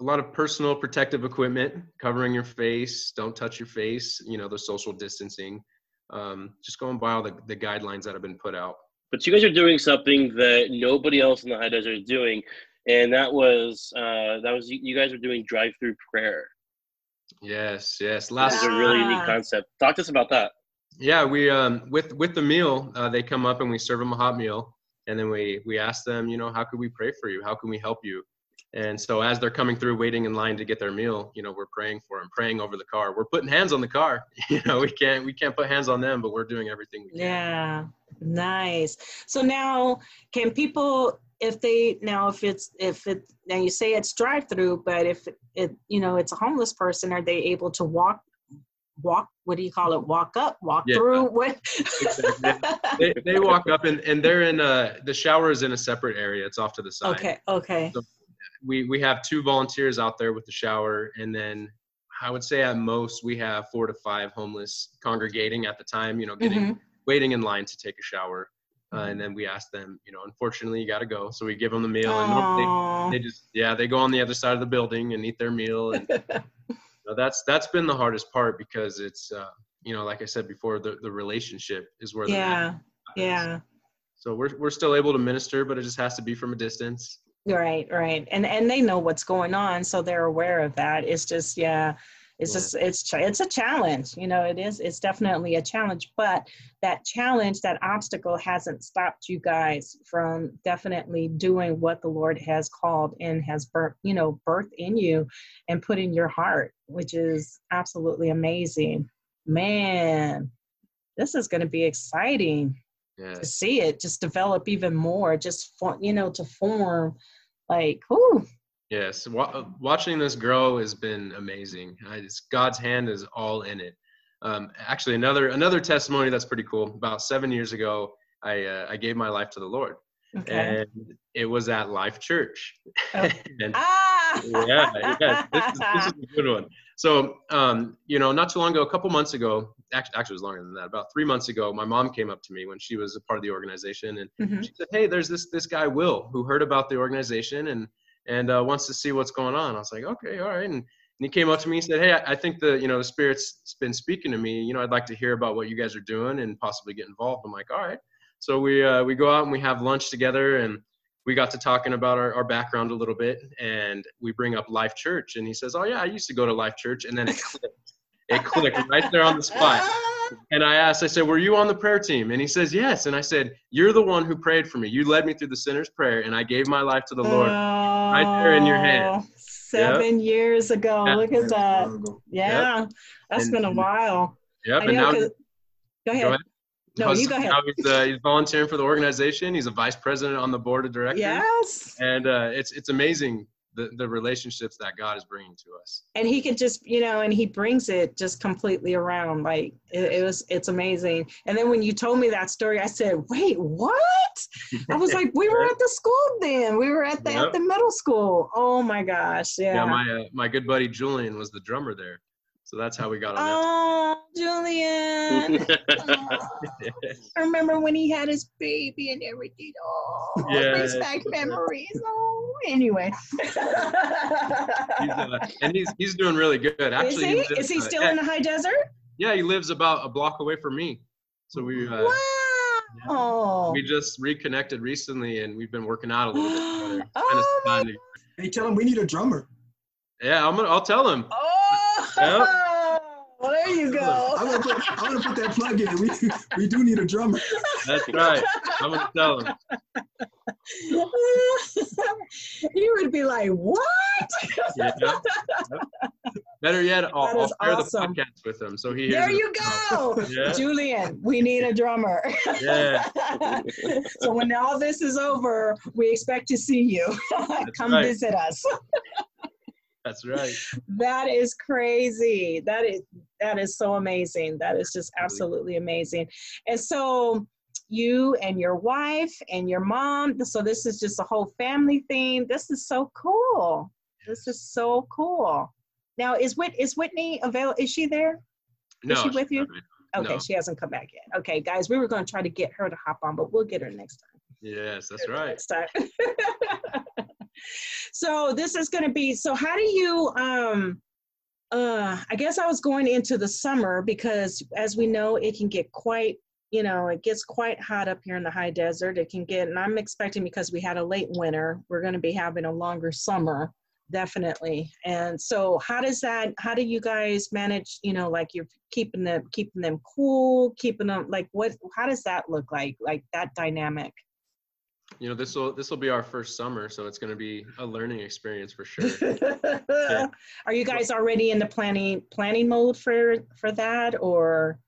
a lot of personal protective equipment covering your face don't touch your face you know the social distancing um, just going by all the, the guidelines that have been put out but you guys are doing something that nobody else in the high desert is doing and that was uh, that was you guys were doing drive-through prayer. Yes yes. Last is a really unique concept. Talk to us about that. Yeah we um with with the meal uh, they come up and we serve them a hot meal. And then we we ask them you know how could we pray for you? How can we help you? And so as they're coming through, waiting in line to get their meal, you know, we're praying for them, praying over the car. We're putting hands on the car. [laughs] You know, we can't we can't put hands on them, but we're doing everything we can. Yeah, nice. So now, can people, if they now, if it's if it now you say it's drive through, but if it you know it's a homeless person, are they able to walk walk what do you call it walk up walk yeah. through what exactly. [laughs] they, they walk up and, and they're in a the shower is in a separate area it's off to the side okay okay so we we have two volunteers out there with the shower, and then I would say at most we have four to five homeless congregating at the time. You know, getting mm-hmm. waiting in line to take a shower. Uh, and then we ask them, you know, unfortunately you got to go. So we give them the meal, and normally they just, yeah, they go on the other side of the building and eat their meal. And [laughs] you know, that's that's been the hardest part because it's, uh, you know, like I said before, the the relationship is where yeah, yeah. So we're we're still able to minister, but it just has to be from a distance. Right, right. And and they know what's going on, so they're aware of that. It's just yeah, it's just it's it's a challenge. You know, it is it's definitely a challenge, but that challenge, that obstacle hasn't stopped you guys from definitely doing what the Lord has called and has birth, you know, birth in you and put in your heart, which is absolutely amazing. Man, this is going to be exciting yeah. to see it just develop even more, just for, you know, to form like, whoo. Yes, watching this grow has been amazing. God's hand is all in it. Um, actually, another another testimony that's pretty cool. About seven years ago, I uh, I gave my life to the Lord, okay. and it was at Life Church. Oh. [laughs] and, ah! yeah, yeah, this is, this is a [laughs] good one. So, um, you know, not too long ago, a couple months ago, actually, actually it was longer than that. About three months ago, my mom came up to me when she was a part of the organization, and mm-hmm. she said, "Hey, there's this this guy Will who heard about the organization and and uh, wants to see what's going on." I was like, "Okay, all right." And, and he came up to me and said, "Hey, I, I think the you know the spirit's been speaking to me. You know, I'd like to hear about what you guys are doing and possibly get involved." I'm like, "All right." So we uh, we go out and we have lunch together and we got to talking about our, our background a little bit and we bring up life church and he says oh yeah i used to go to life church and then it clicked it clicked right there on the spot and i asked i said were you on the prayer team and he says yes and i said you're the one who prayed for me you led me through the sinner's prayer and i gave my life to the lord right there in your hand seven yep. years ago look at that yeah yep. that's and, been a while yep and now go ahead. go ahead no, you go ahead. He's, uh, he's volunteering for the organization. He's a vice president on the board of directors. Yes. And uh, it's it's amazing the, the relationships that God is bringing to us. And he could just, you know, and he brings it just completely around. Like it, it, was, it's amazing. And then when you told me that story, I said, wait, what? I was like, we were at the school then. We were at the, yep. at the middle school. Oh my gosh. Yeah. Yeah. My, uh, my good buddy Julian was the drummer there. So that's how we got on Oh, Julian. I [laughs] remember when he had his baby and everything. Oh, yeah. brings back memories. Oh, anyway. he's, uh, and he's he's doing really good. Actually, is he, he lives, is he still uh, in the high desert? Yeah, he lives about a block away from me. So we. Uh, wow. Yeah, we just reconnected recently, and we've been working out a little bit together. [gasps] oh, hey, tell him we need a drummer. Yeah, I'm gonna. I'll tell him. Oh. Yep. [laughs] Well, there you go. I'm gonna, put, I'm gonna put that plug in. We we do need a drummer. That's right. I'm gonna tell him. [laughs] you would be like, "What?" Yeah. Better yet, I'll, I'll share awesome. the podcast with him so he. There you go, [laughs] yeah. Julian. We need a drummer. yeah. so when all this is over, we expect to see you. Come right. visit us. That's right. That is crazy. That is that is so amazing. That is just absolutely amazing. And so you and your wife and your mom, so this is just a whole family thing. This is so cool. This is so cool. Now is Whit is Whitney available? Is she there? No, is she with you? Okay, no. she hasn't come back yet. Okay, guys, we were going to try to get her to hop on, but we'll get her next time. Yes, that's right. Next time. [laughs] so this is going to be so how do you um uh i guess i was going into the summer because as we know it can get quite you know it gets quite hot up here in the high desert. It can get and i'm expecting because we had a late winter we're going to be having a longer summer definitely. And so how does that how do you guys manage you know like you're keeping them keeping them cool keeping them like what how does that look like like that dynamic you know this will this will be our first summer so it's going to be a learning experience for sure yeah. [laughs] are you guys already in the planning planning mode for for that or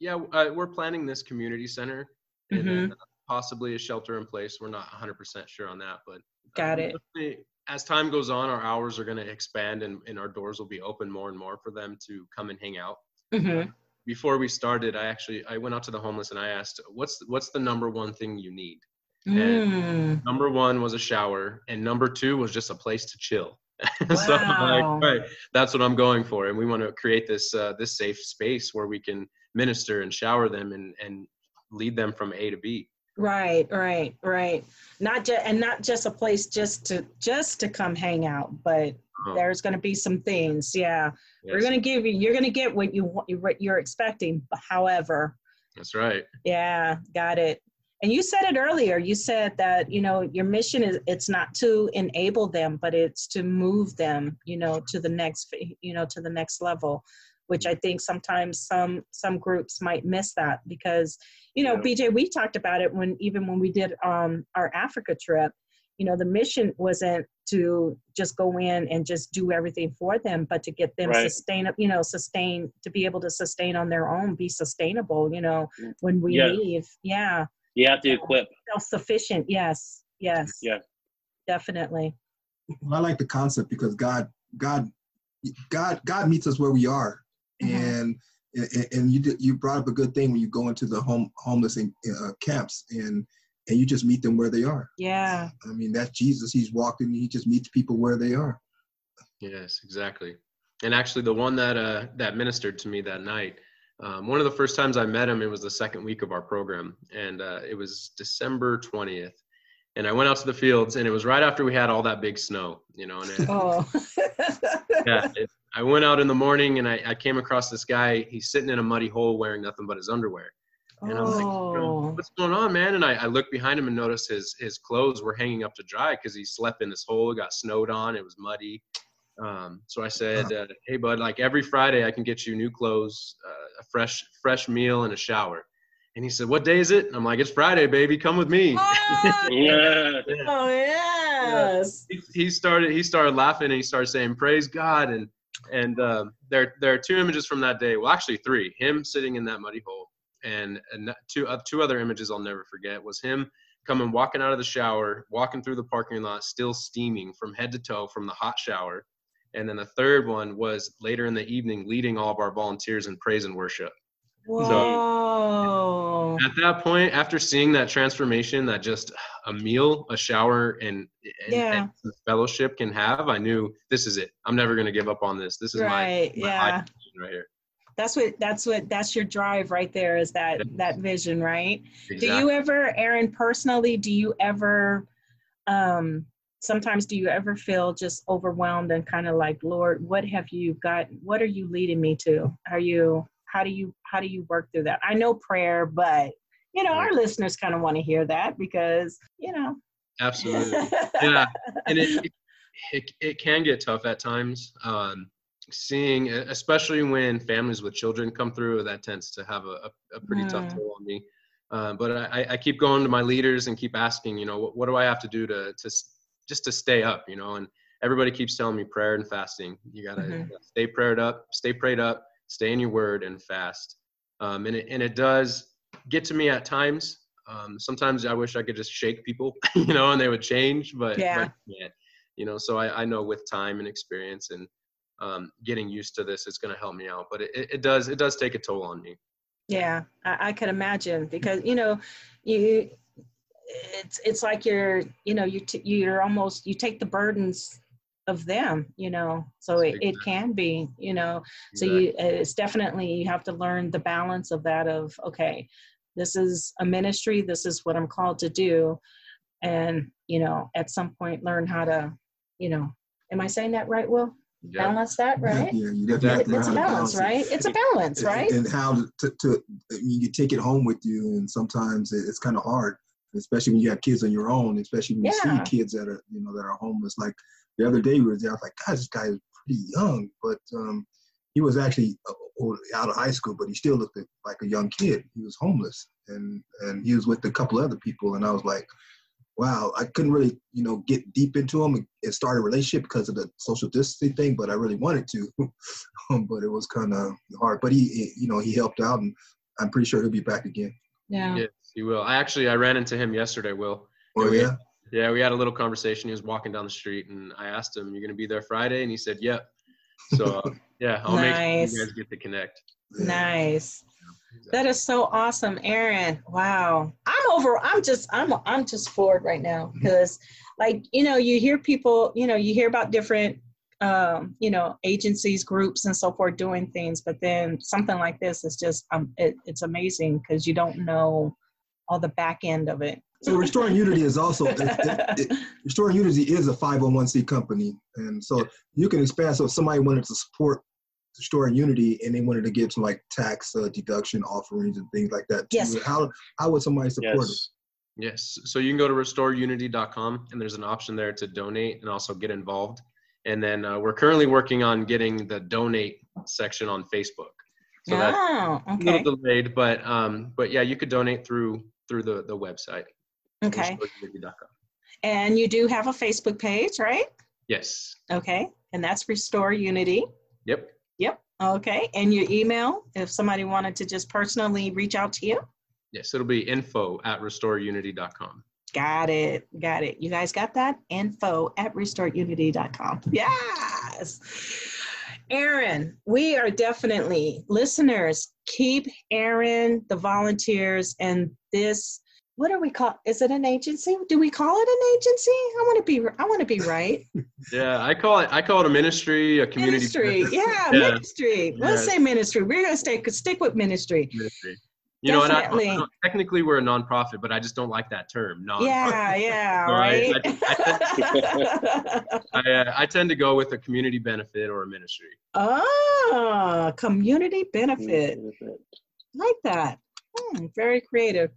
yeah uh, we're planning this community center and mm-hmm. possibly a shelter in place we're not 100% sure on that but got um, it as time goes on our hours are going to expand and, and our doors will be open more and more for them to come and hang out mm-hmm. before we started i actually i went out to the homeless and i asked what's what's the number one thing you need Mm. number one was a shower, and number two was just a place to chill. [laughs] Wow. so like, right, that's what I'm going for, and we want to create this uh, this safe space where we can minister and shower them and and lead them from A to B. Right, right, right. Not just and not just a place just to just to come hang out, but oh. there's going to be some things. Yeah, yes. we're going to give you. You're going to get what you what you're expecting. However, that's right. Yeah, got it and you said it earlier. You said that you know your mission is it's not to enable them but it's to move them you know to the next you know to the next level which i think sometimes some some groups might miss that because you know bj we talked about it when even when we did um our africa trip you know the mission wasn't to just go in and just do everything for them but to get them right. sustain you know sustain to be able to sustain on their own be sustainable you know when we yeah. leave. Yeah you have to equip. Self-sufficient. Yes. Yes. Yeah. Definitely. Well, I like the concept because God, God, God, God meets us where we are, mm-hmm. and and you did, you brought up a good thing when you go into the home homeless in, uh, camps and and you just meet them where they are. Yeah. I mean that's Jesus. He's walking. He just meets people where they are. Yes, exactly. And actually, the one that uh, that ministered to me that night, um, one of the first times I met him, it was the second week of our program, and uh, it was December 20th. And I went out to the fields, and it was right after we had all that big snow, you know. And it, oh. [laughs] yeah, it, I went out in the morning, and I, I, came across this guy. He's sitting in a muddy hole wearing nothing but his underwear. And I'm like, oh. what's going on, man? And I, I looked behind him and noticed his his clothes were hanging up to dry because he slept in this hole. It got snowed on. It was muddy. Um, so I said, uh, "Hey, bud, like every Friday, I can get you new clothes, uh, a fresh fresh meal, and a shower." And he said, "What day is it?" And I'm like, "It's Friday, baby. Come with me." Oh, [laughs] yeah. oh yes. He, he, started he started laughing and he started saying, "Praise God!" And and uh, there there are two images from that day. Well, actually three. Him sitting in that muddy hole, and, and two uh, two other images I'll never forget was him coming walking out of the shower, walking through the parking lot, still steaming from head to toe from the hot shower. And then the third one was later in the evening, leading all of our volunteers in praise and worship. Whoa. So at that point, after seeing that transformation that just a meal, a shower, and, and, yeah. and fellowship can have, I knew this is it. I'm never going to give up on this. This is right. my, my yeah. right here. That's what that's what that's your drive right there is that that vision, right? Exactly. Do you ever, Aaron, personally, do you ever um sometimes do you ever feel just overwhelmed and kind of like, Lord, what have you got? What are you leading me to? Are you how do you how do you work through that? I know prayer, but you know, our listeners kind of want to hear that because, you know. Absolutely. [laughs] yeah. And it, it, it can get tough at times. Um, seeing, especially when families with children come through, that tends to have a, a pretty mm. tough toll on me. Uh, but I, I keep going to my leaders and keep asking, you know, what, what do I have to do to, to just to stay up, you know, and everybody keeps telling me prayer and fasting. You got to mm-hmm. [laughs] stay prayed up, stay prayed up, stay in your word and fast. Um, and, it, and it does get to me at times. Um, sometimes I wish I could just shake people, [laughs] you know, and they would change, but yeah, but, you know, so I, I know with time and experience and um, getting used to this, it's going to help me out, but it, it does, it does take a toll on me. Yeah, I, I could imagine because, you know, you, it's, it's like you're, you know, you, t- you're almost, you take the burdens of them you know so it, it can be you know so you it's definitely you have to learn the balance of that of okay this is a ministry this is what i'm called to do and you know at some point learn how to you know am i saying that right will? Yeah. balance that right? yeah, you definitely it's a balance, balance right? It's a balance right? and, and how to, to, you take it home with you and sometimes it's kind of hard especially when you have kids on your own especially when you see kids that are you know that are homeless like the other day we were there. I was like, God, this guy is pretty young, but um, he was actually uh, out of high school, but he still looked like a young kid. He was homeless, and and he was with a couple other people, and I was like, wow, I couldn't really, you know, get deep into him and start a relationship because of the social distancing thing, but I really wanted to, [laughs] but it was kind of hard. But he, he, you know, he helped out, and I'm pretty sure he'll be back again. Yeah. Yes, he will. I actually I ran into him yesterday. Will. Oh yeah. Yeah, we had a little conversation. He was walking down the street, and I asked him, "You're gonna be there Friday?" And he said, "Yep." So uh, [laughs] yeah, I'll nice. make sure you guys get to connect. Nice. That is so awesome, Aaron. Wow. I'm over. I'm just. I'm. I'm just floored right now because, like, you know, you hear people. You know, you hear about different, um, you know, agencies, groups, and so forth doing things, but then something like this is just. Um, it, it's amazing because you don't know all the back end of it. So Restoring Unity is also it, it, it, [laughs] Restoring Unity is a 501c company, and so you can expand. So if somebody wanted to support Restoring Unity and they wanted to get some like tax uh, deduction offerings and things like that. Yes. How how would somebody support yes. it? Yes. So you can go to restoreunity.com and there's an option there to donate and also get involved. And then uh, we're currently working on getting the donate section on Facebook. So that's oh, okay. a little delayed, but um, but yeah, you could donate through through the the website. Okay. And you do have a Facebook page, right? Yes. Okay. And that's Restore Unity. Yep. Yep. Okay. And your email, if somebody wanted to just personally reach out to you? Yes, it'll be info at restoreunity.com. Got it. Got it. You guys got that? Info at restoreunity.com. Yes. Aaron, we are definitely listeners. Keep Aaron, the volunteers, and this what do we call is it an agency? Do we call it an agency? I want to be i want to be right. [laughs] Yeah i call it i call it a ministry a community ministry yeah, yeah, ministry. Let's say ministry. We're going to stay stick with ministry. Ministry you Definitely. know, and I, I, technically we're a nonprofit, but I just don't like that term. Non. Yeah, yeah, [laughs] right. I, I, [laughs] I, uh, I, tend to go with a community benefit or a ministry. Ah, community benefit. Like that. Hmm, very creative.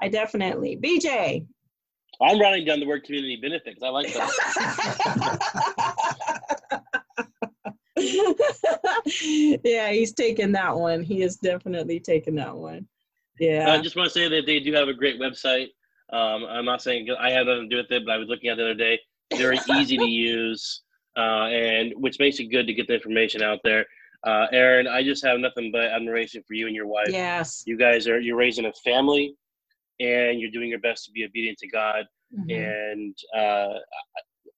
I definitely. BJ. I'm writing down the word community benefits. I like that. [laughs] yeah, he's taking that one. He is definitely taking that one. Yeah. I just want to say that they do have a great website. Um, I'm not saying I have nothing to do with it, but I was looking at it the other day. Very [laughs] easy to use, uh, and which makes it good to get the information out there. Uh, Aaron, I just have nothing but admiration for you and your wife. Yes. You guys are you're raising a family and you're doing your best to be obedient to God. Mm-hmm. And uh,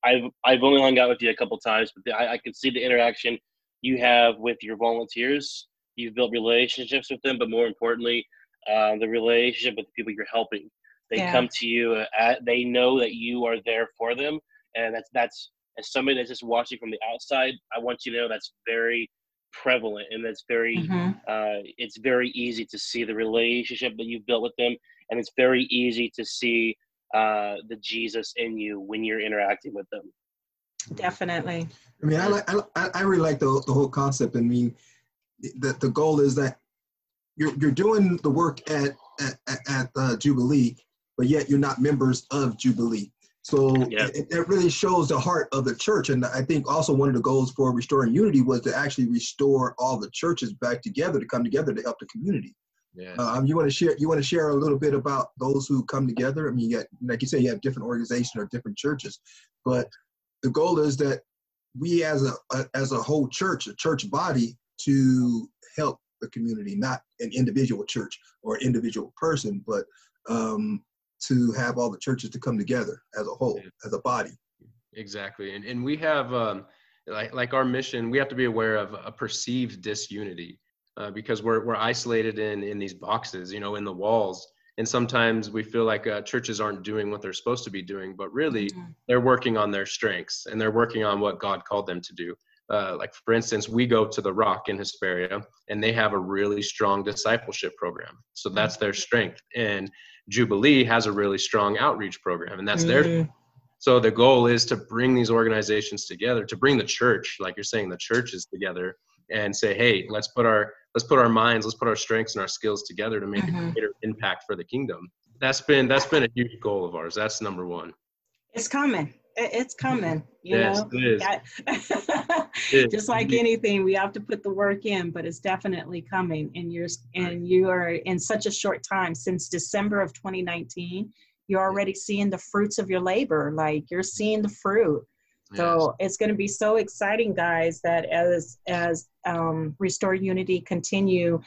I've I've only hung out with you a couple times, but the, I, I can see the interaction you have with your volunteers. You've built relationships with them, but more importantly, uh, the relationship with the people you're helping. They yeah. come to you. Uh, at, they know that you are there for them, and that's that's as somebody that's just watching from the outside. I want you to know that's very prevalent, and that's very mm-hmm. uh, it's very easy to see the relationship that you've built with them, and it's very easy to see uh, the Jesus in you when you're interacting with them. Definitely. I mean, I like I, I really like the the whole concept. I mean, the the goal is that you're you're doing the work at at, at uh, Jubilee, but yet you're not members of Jubilee. So yeah. it, it, really shows the heart of the church. And I think also one of the goals for restoring unity was to actually restore all the churches back together to come together to help the community. Yeah. Um, you want to share? You want to share a little bit about those who come together? I mean, you got, like you say, you have different organizations or different churches, but the goal is that we, as a, a as a whole church, a church body, to help the community, not an individual church or individual person, but um, to have all the churches to come together as a whole, as a body. Exactly, and and we have um, like like our mission. We have to be aware of a perceived disunity uh, because we're we're isolated in in these boxes, you know, in the walls. And sometimes we feel like uh, churches aren't doing what they're supposed to be doing, but really mm-hmm. they're working on their strengths and they're working on what God called them to do. Uh, like for instance, we go to the Rock in Hesperia, and they have a really strong discipleship program. So that's their strength. And Jubilee has a really strong outreach program, and that's mm-hmm. their. So the goal is to bring these organizations together, to bring the church, like you're saying, the churches together, and say, hey, let's put our let's put our minds, let's put our strengths and our skills together to make mm-hmm. a greater impact for the kingdom. That's been that's been a huge goal of ours. That's number one. It's coming it's coming you yes, know? [laughs] just like anything we have to put the work in but it's definitely coming and you're and you are in such a short time since december of 2019 you're already seeing the fruits of your labor like you're seeing the fruit. So yes. it's going to be so exciting guys that as as um, restore unity continue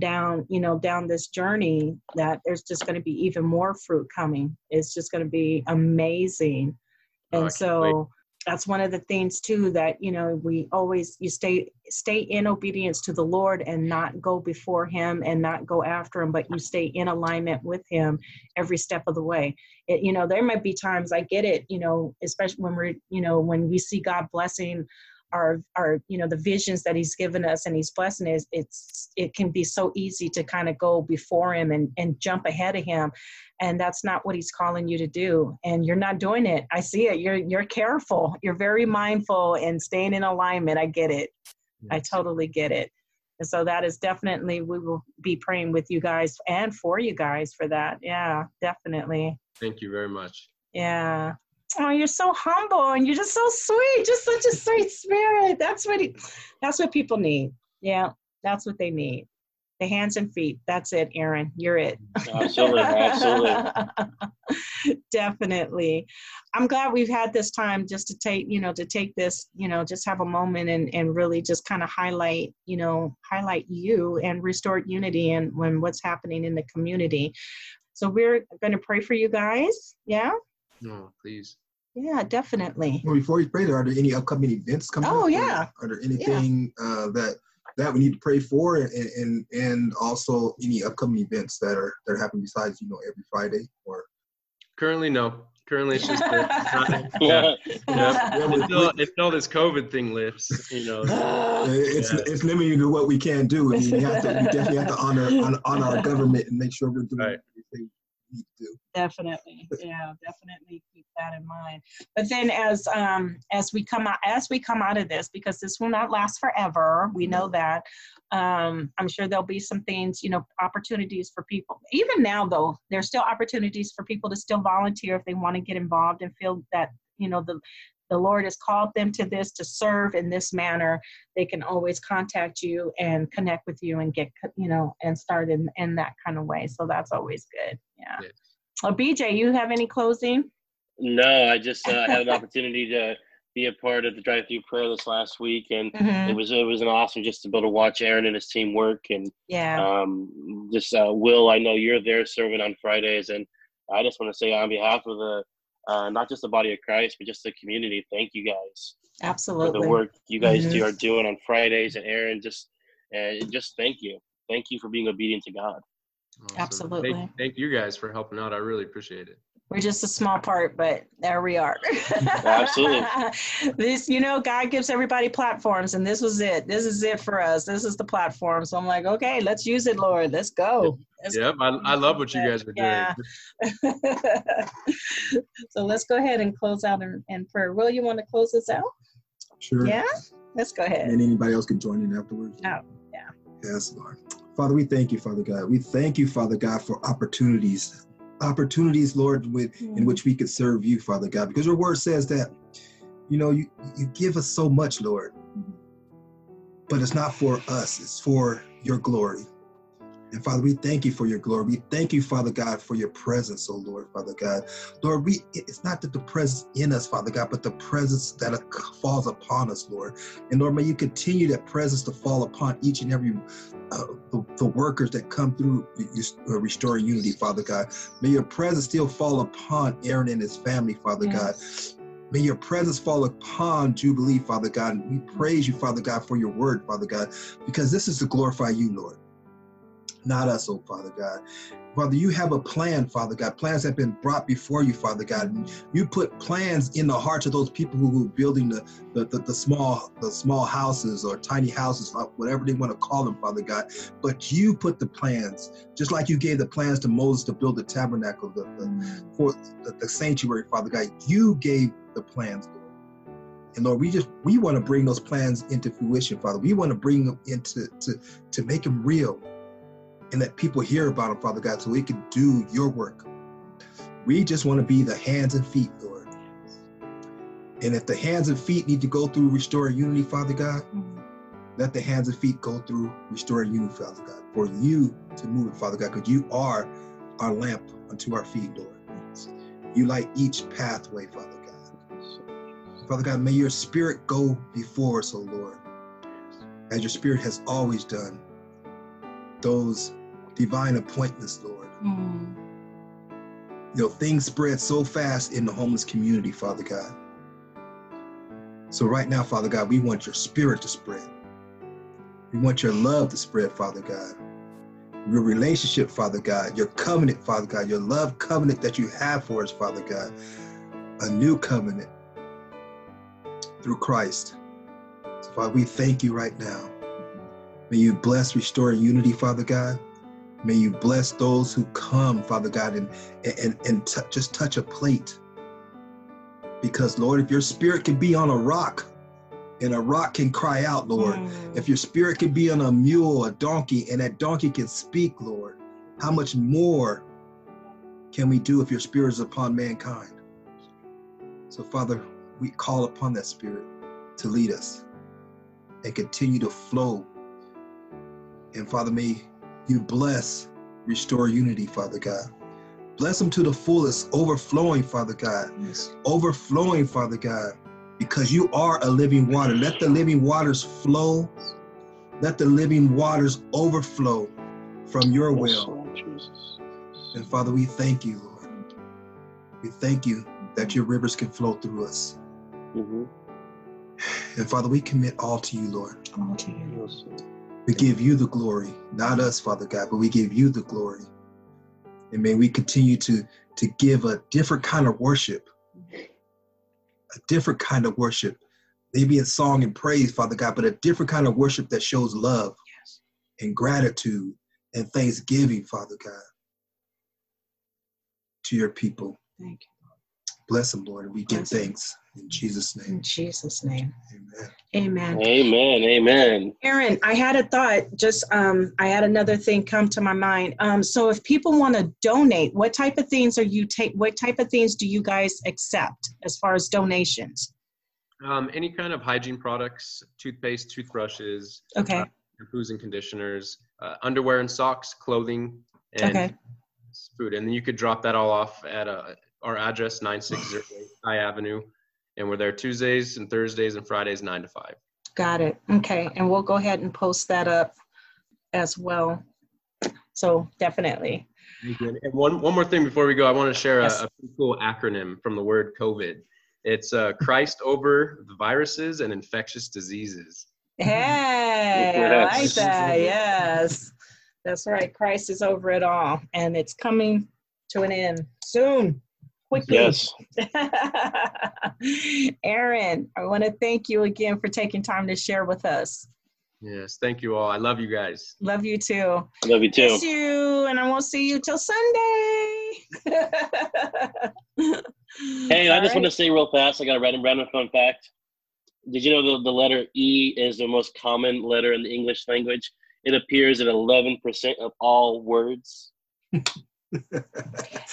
down you know down this journey that there's just going to be even more fruit coming. It's just going to be amazing and so wait. that's one of the things too that you know we always you stay stay in obedience to the lord and not go before him and not go after him but you stay in alignment with him every step of the way it, you know there might be times i get it you know especially when we're you know when we see god blessing our our you know the visions that he's given us and he's blessing us it's it can be so easy to kind of go before him and and jump ahead of him. And that's not what he's calling you to do. And you're not doing it. I see it. You're you're careful. You're very mindful and staying in alignment. I get it. Yes. i totally get it. And so that is definitely we will be praying with you guys and for you guys for that. Yeah definitely. Thank you very much. Yeah oh you're so humble and you're just so sweet just such a sweet spirit. That's what he, that's what people need. Yeah that's what they need. The hands and feet. That's it aaron you're it. Absolutely absolutely. [laughs] Definitely. I'm glad we've had this time just to take you know to take this you know just have a moment and and really just kind of highlight you know highlight you and restore unity and when what's happening in the community. So we're going to pray for you guys yeah? No please yeah, definitely. Well, before you pray, there are there any upcoming events coming? Oh up? yeah. Are there anything yeah. uh, that that we need to pray for, and, and and also any upcoming events that are that are happening besides you know every Friday or? Currently, no. Currently, it's just the, [laughs] yeah, yeah. Until, until this COVID thing lifts, you know. [laughs] It's yeah. it's limiting to what we can do. I mean, we have to we definitely have to honor honor our government and make sure we're doing right. Need to. Definitely, yeah, definitely keep that in mind. But then, as um, as we come out, as we come out of this, because this will not last forever, we know that. Um, I'm sure there'll be some things, you know, opportunities for people. Even now, though, there's still opportunities for people to still volunteer if they want to get involved and feel that you know the the Lord has called them to this to serve in this manner, they can always contact you and connect with you and get, you know, and start in, in that kind of way. So that's always good. Yeah. yeah. Well, BJ, you have any closing? No, I just uh, had an opportunity to be a part of the drive-through prayer this last week, and mm-hmm. it was it was an awesome just to be able to watch Aaron and his team work, and yeah, um, just uh, Will, I know you're there serving on Fridays, and I just want to say on behalf of the uh, not just the body of Christ, but just the community, thank you guys. Absolutely. For the work you guys mm-hmm. do, are doing on Fridays, and Aaron, just and just thank you, thank you for being obedient to God. Awesome. Absolutely. Thank, thank you guys for helping out. I really appreciate it. We're just a small part, but there we are. [laughs] Absolutely. [laughs] this, you know, God gives everybody platforms, and this was it. This is it for us. This is the platform. So I'm like, okay, let's use it, Lord. Let's go. Let's yep, go. I, I love what you guys are doing. Yeah. [laughs] so let's go ahead and close out in, in prayer. Will you want to close this out? Sure. Yeah. Let's go ahead. And anybody else can join in afterwards. Oh, yeah. Yes, Lord. Father, we thank you, Father God. We thank you, Father God, for opportunities opportunities, Lord, with mm. in which we could serve you, Father God, because your word says that, you know, you, you give us so much, Lord, but it's not for us, it's for your glory. And Father, we thank you for your glory. We thank you, Father God, for your presence, oh Lord, Father God. Lord, we it's not that the presence in us, Father God, but the presence that falls upon us, Lord. And Lord, may you continue that presence to fall upon each and every uh, the, the, workers that come through uh, restoring unity, Father God. May your presence still fall upon Aaron and his family, Father yes. God. May your presence fall upon Jubilee, Father God. And we praise you, Father God, for your word, Father God, because this is to glorify you, Lord not us, oh Father God. Father, you have a plan, Father God. Plans have been brought before you, Father God. And you put plans in the hearts of those people who are building the, the, the, the small the small houses or tiny houses, uh, whatever they want to call them, Father God. But you put the plans, just like you gave the plans to Moses to build the tabernacle, the, the for the, the sanctuary, Father God. You gave the plans, And Lord, we just we want to bring those plans into fruition, Father. We want to bring them into to to make them real and let people hear about them, Father God, so we can do your work. We just want to be the hands and feet, Lord. And if the hands and feet need to go through restoring unity, Father God, mm-hmm. let the hands and feet go through restoring unity, Father God, for you to move it, Father God, because you are our lamp unto our feet, Lord. You light each pathway, Father God. Father God, may your spirit go before us, O oh Lord, as your spirit has always done those divine appointments, Lord. Mm. You know, things spread so fast in the homeless community, Father God. So right now, Father God, we want your spirit to spread. We want your love to spread, Father God. Your relationship, Father God, your covenant, Father God, your love covenant that you have for us, Father God. A new covenant through Christ. So, Father, we thank you right now. May you bless, restore unity, Father God. May you bless those who come, Father God, and, and, and t- just touch a plate. Because, Lord, if your spirit can be on a rock, and a rock can cry out, Lord. Mm. If your spirit can be on a mule, a donkey, and that donkey can speak, Lord, how much more can we do if your spirit is upon mankind? So, Father, we call upon that spirit to lead us and continue to flow and Father, may you bless, restore unity, Father God. Bless them to the fullest, overflowing, Father God. Yes. Overflowing, Father God, because you are a living water. Let the living waters flow. Let the living waters overflow from your will. And Father, we thank you, Lord. We thank you that your rivers can flow through us. Mm-hmm. And Father, we commit all to you, Lord. All to you. We give you the glory, not us, Father God, but we give you the glory. And may we continue to, to give a different kind of worship, a different kind of worship, maybe in song and praise, Father God, but a different kind of worship that shows love yes. and gratitude and thanksgiving, Father God, to your people. Thank you. Bless them, Lord, and we give thanks. In Jesus' name. In Jesus' name. Amen. Amen. Amen. Amen. Aaron, I had a thought, just um, I had another thing come to my mind. Um, so if people want to donate, what type of things are you take what type of things do you guys accept as far as donations? Um, any kind of hygiene products, toothpaste, toothbrushes, okay. Uh, shampoos and conditioners, uh, underwear and socks, clothing, and okay. food. And then you could drop that all off at uh, our address, 9608 [sighs] High Avenue, and we're there Tuesdays and Thursdays and Fridays, nine to five. Got it. Okay, and we'll go ahead and post that up as well. So definitely. And one one more thing before we go, I want to share yes. a, a cool acronym from the word COVID. It's uh, Christ over the viruses and infectious diseases. Hey, I like that. Yes, that's right. Christ is over it all, and it's coming to an end soon. Quickly. Yes. [laughs] Aaron, I want to thank you again for taking time to share with us. Yes, thank you all. I love you guys. Love you too. I love you too. Miss you, and I won't see you till Sunday. [laughs] hey, all I just right. want to say real fast. I got a random random fun fact. Did you know the, the letter E is the most common letter in the English language? It appears in 11% of all words. [laughs]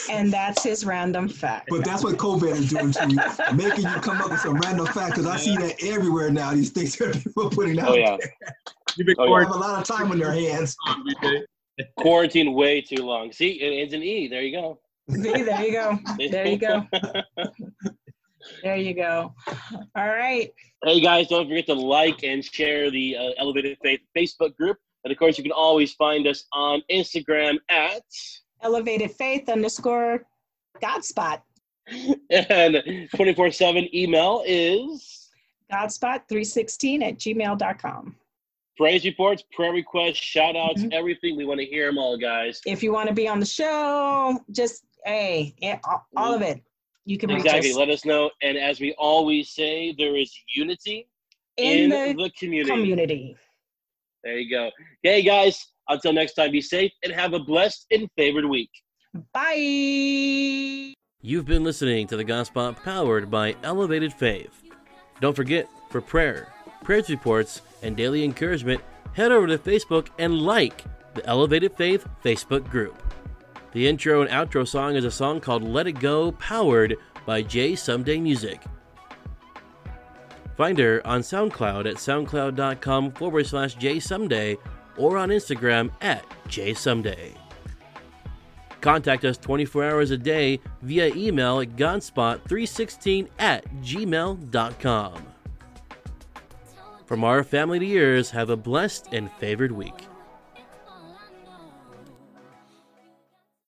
and that's his random fact. But that's what COVID is doing to you, making you come up with some random fact. Because I see that everywhere now. These things that people are putting out. Oh yeah. You've been oh, yeah. have a lot of time on their hands. Quarantine way too long. See, it's an E. There you go. See, there you go. There you go. [laughs] there you go. All right. Hey guys, don't forget to like and share the uh, Elevated Faith Facebook group. And of course, you can always find us on Instagram at elevated faith underscore Godspot. [laughs] And 24 7 email is Godspot316 at gmail.com. Praise reports, prayer requests, shout outs, mm-hmm. everything. We want to hear them all, guys. If you want to be on the show, just, hey, all of it. You can exactly let us know. And as we always say, there is unity in, in the, the community. community. There you go. Hey, guys, until next time, be safe and have a blessed and favored week. Bye. You've been listening to the Godspot powered by Elevated Faith. Don't forget, for prayer, prayers reports, and daily encouragement, head over to Facebook and like the Elevated Faith Facebook group. The intro and outro song is a song called Let It Go, powered by J Someday Music. Find her on SoundCloud at soundcloud.com forward slash J Someday or on Instagram at JSomeday. Contact us 24 hours a day via email at Godspot316 at gmail.com. From our family to yours, have a blessed and favored week.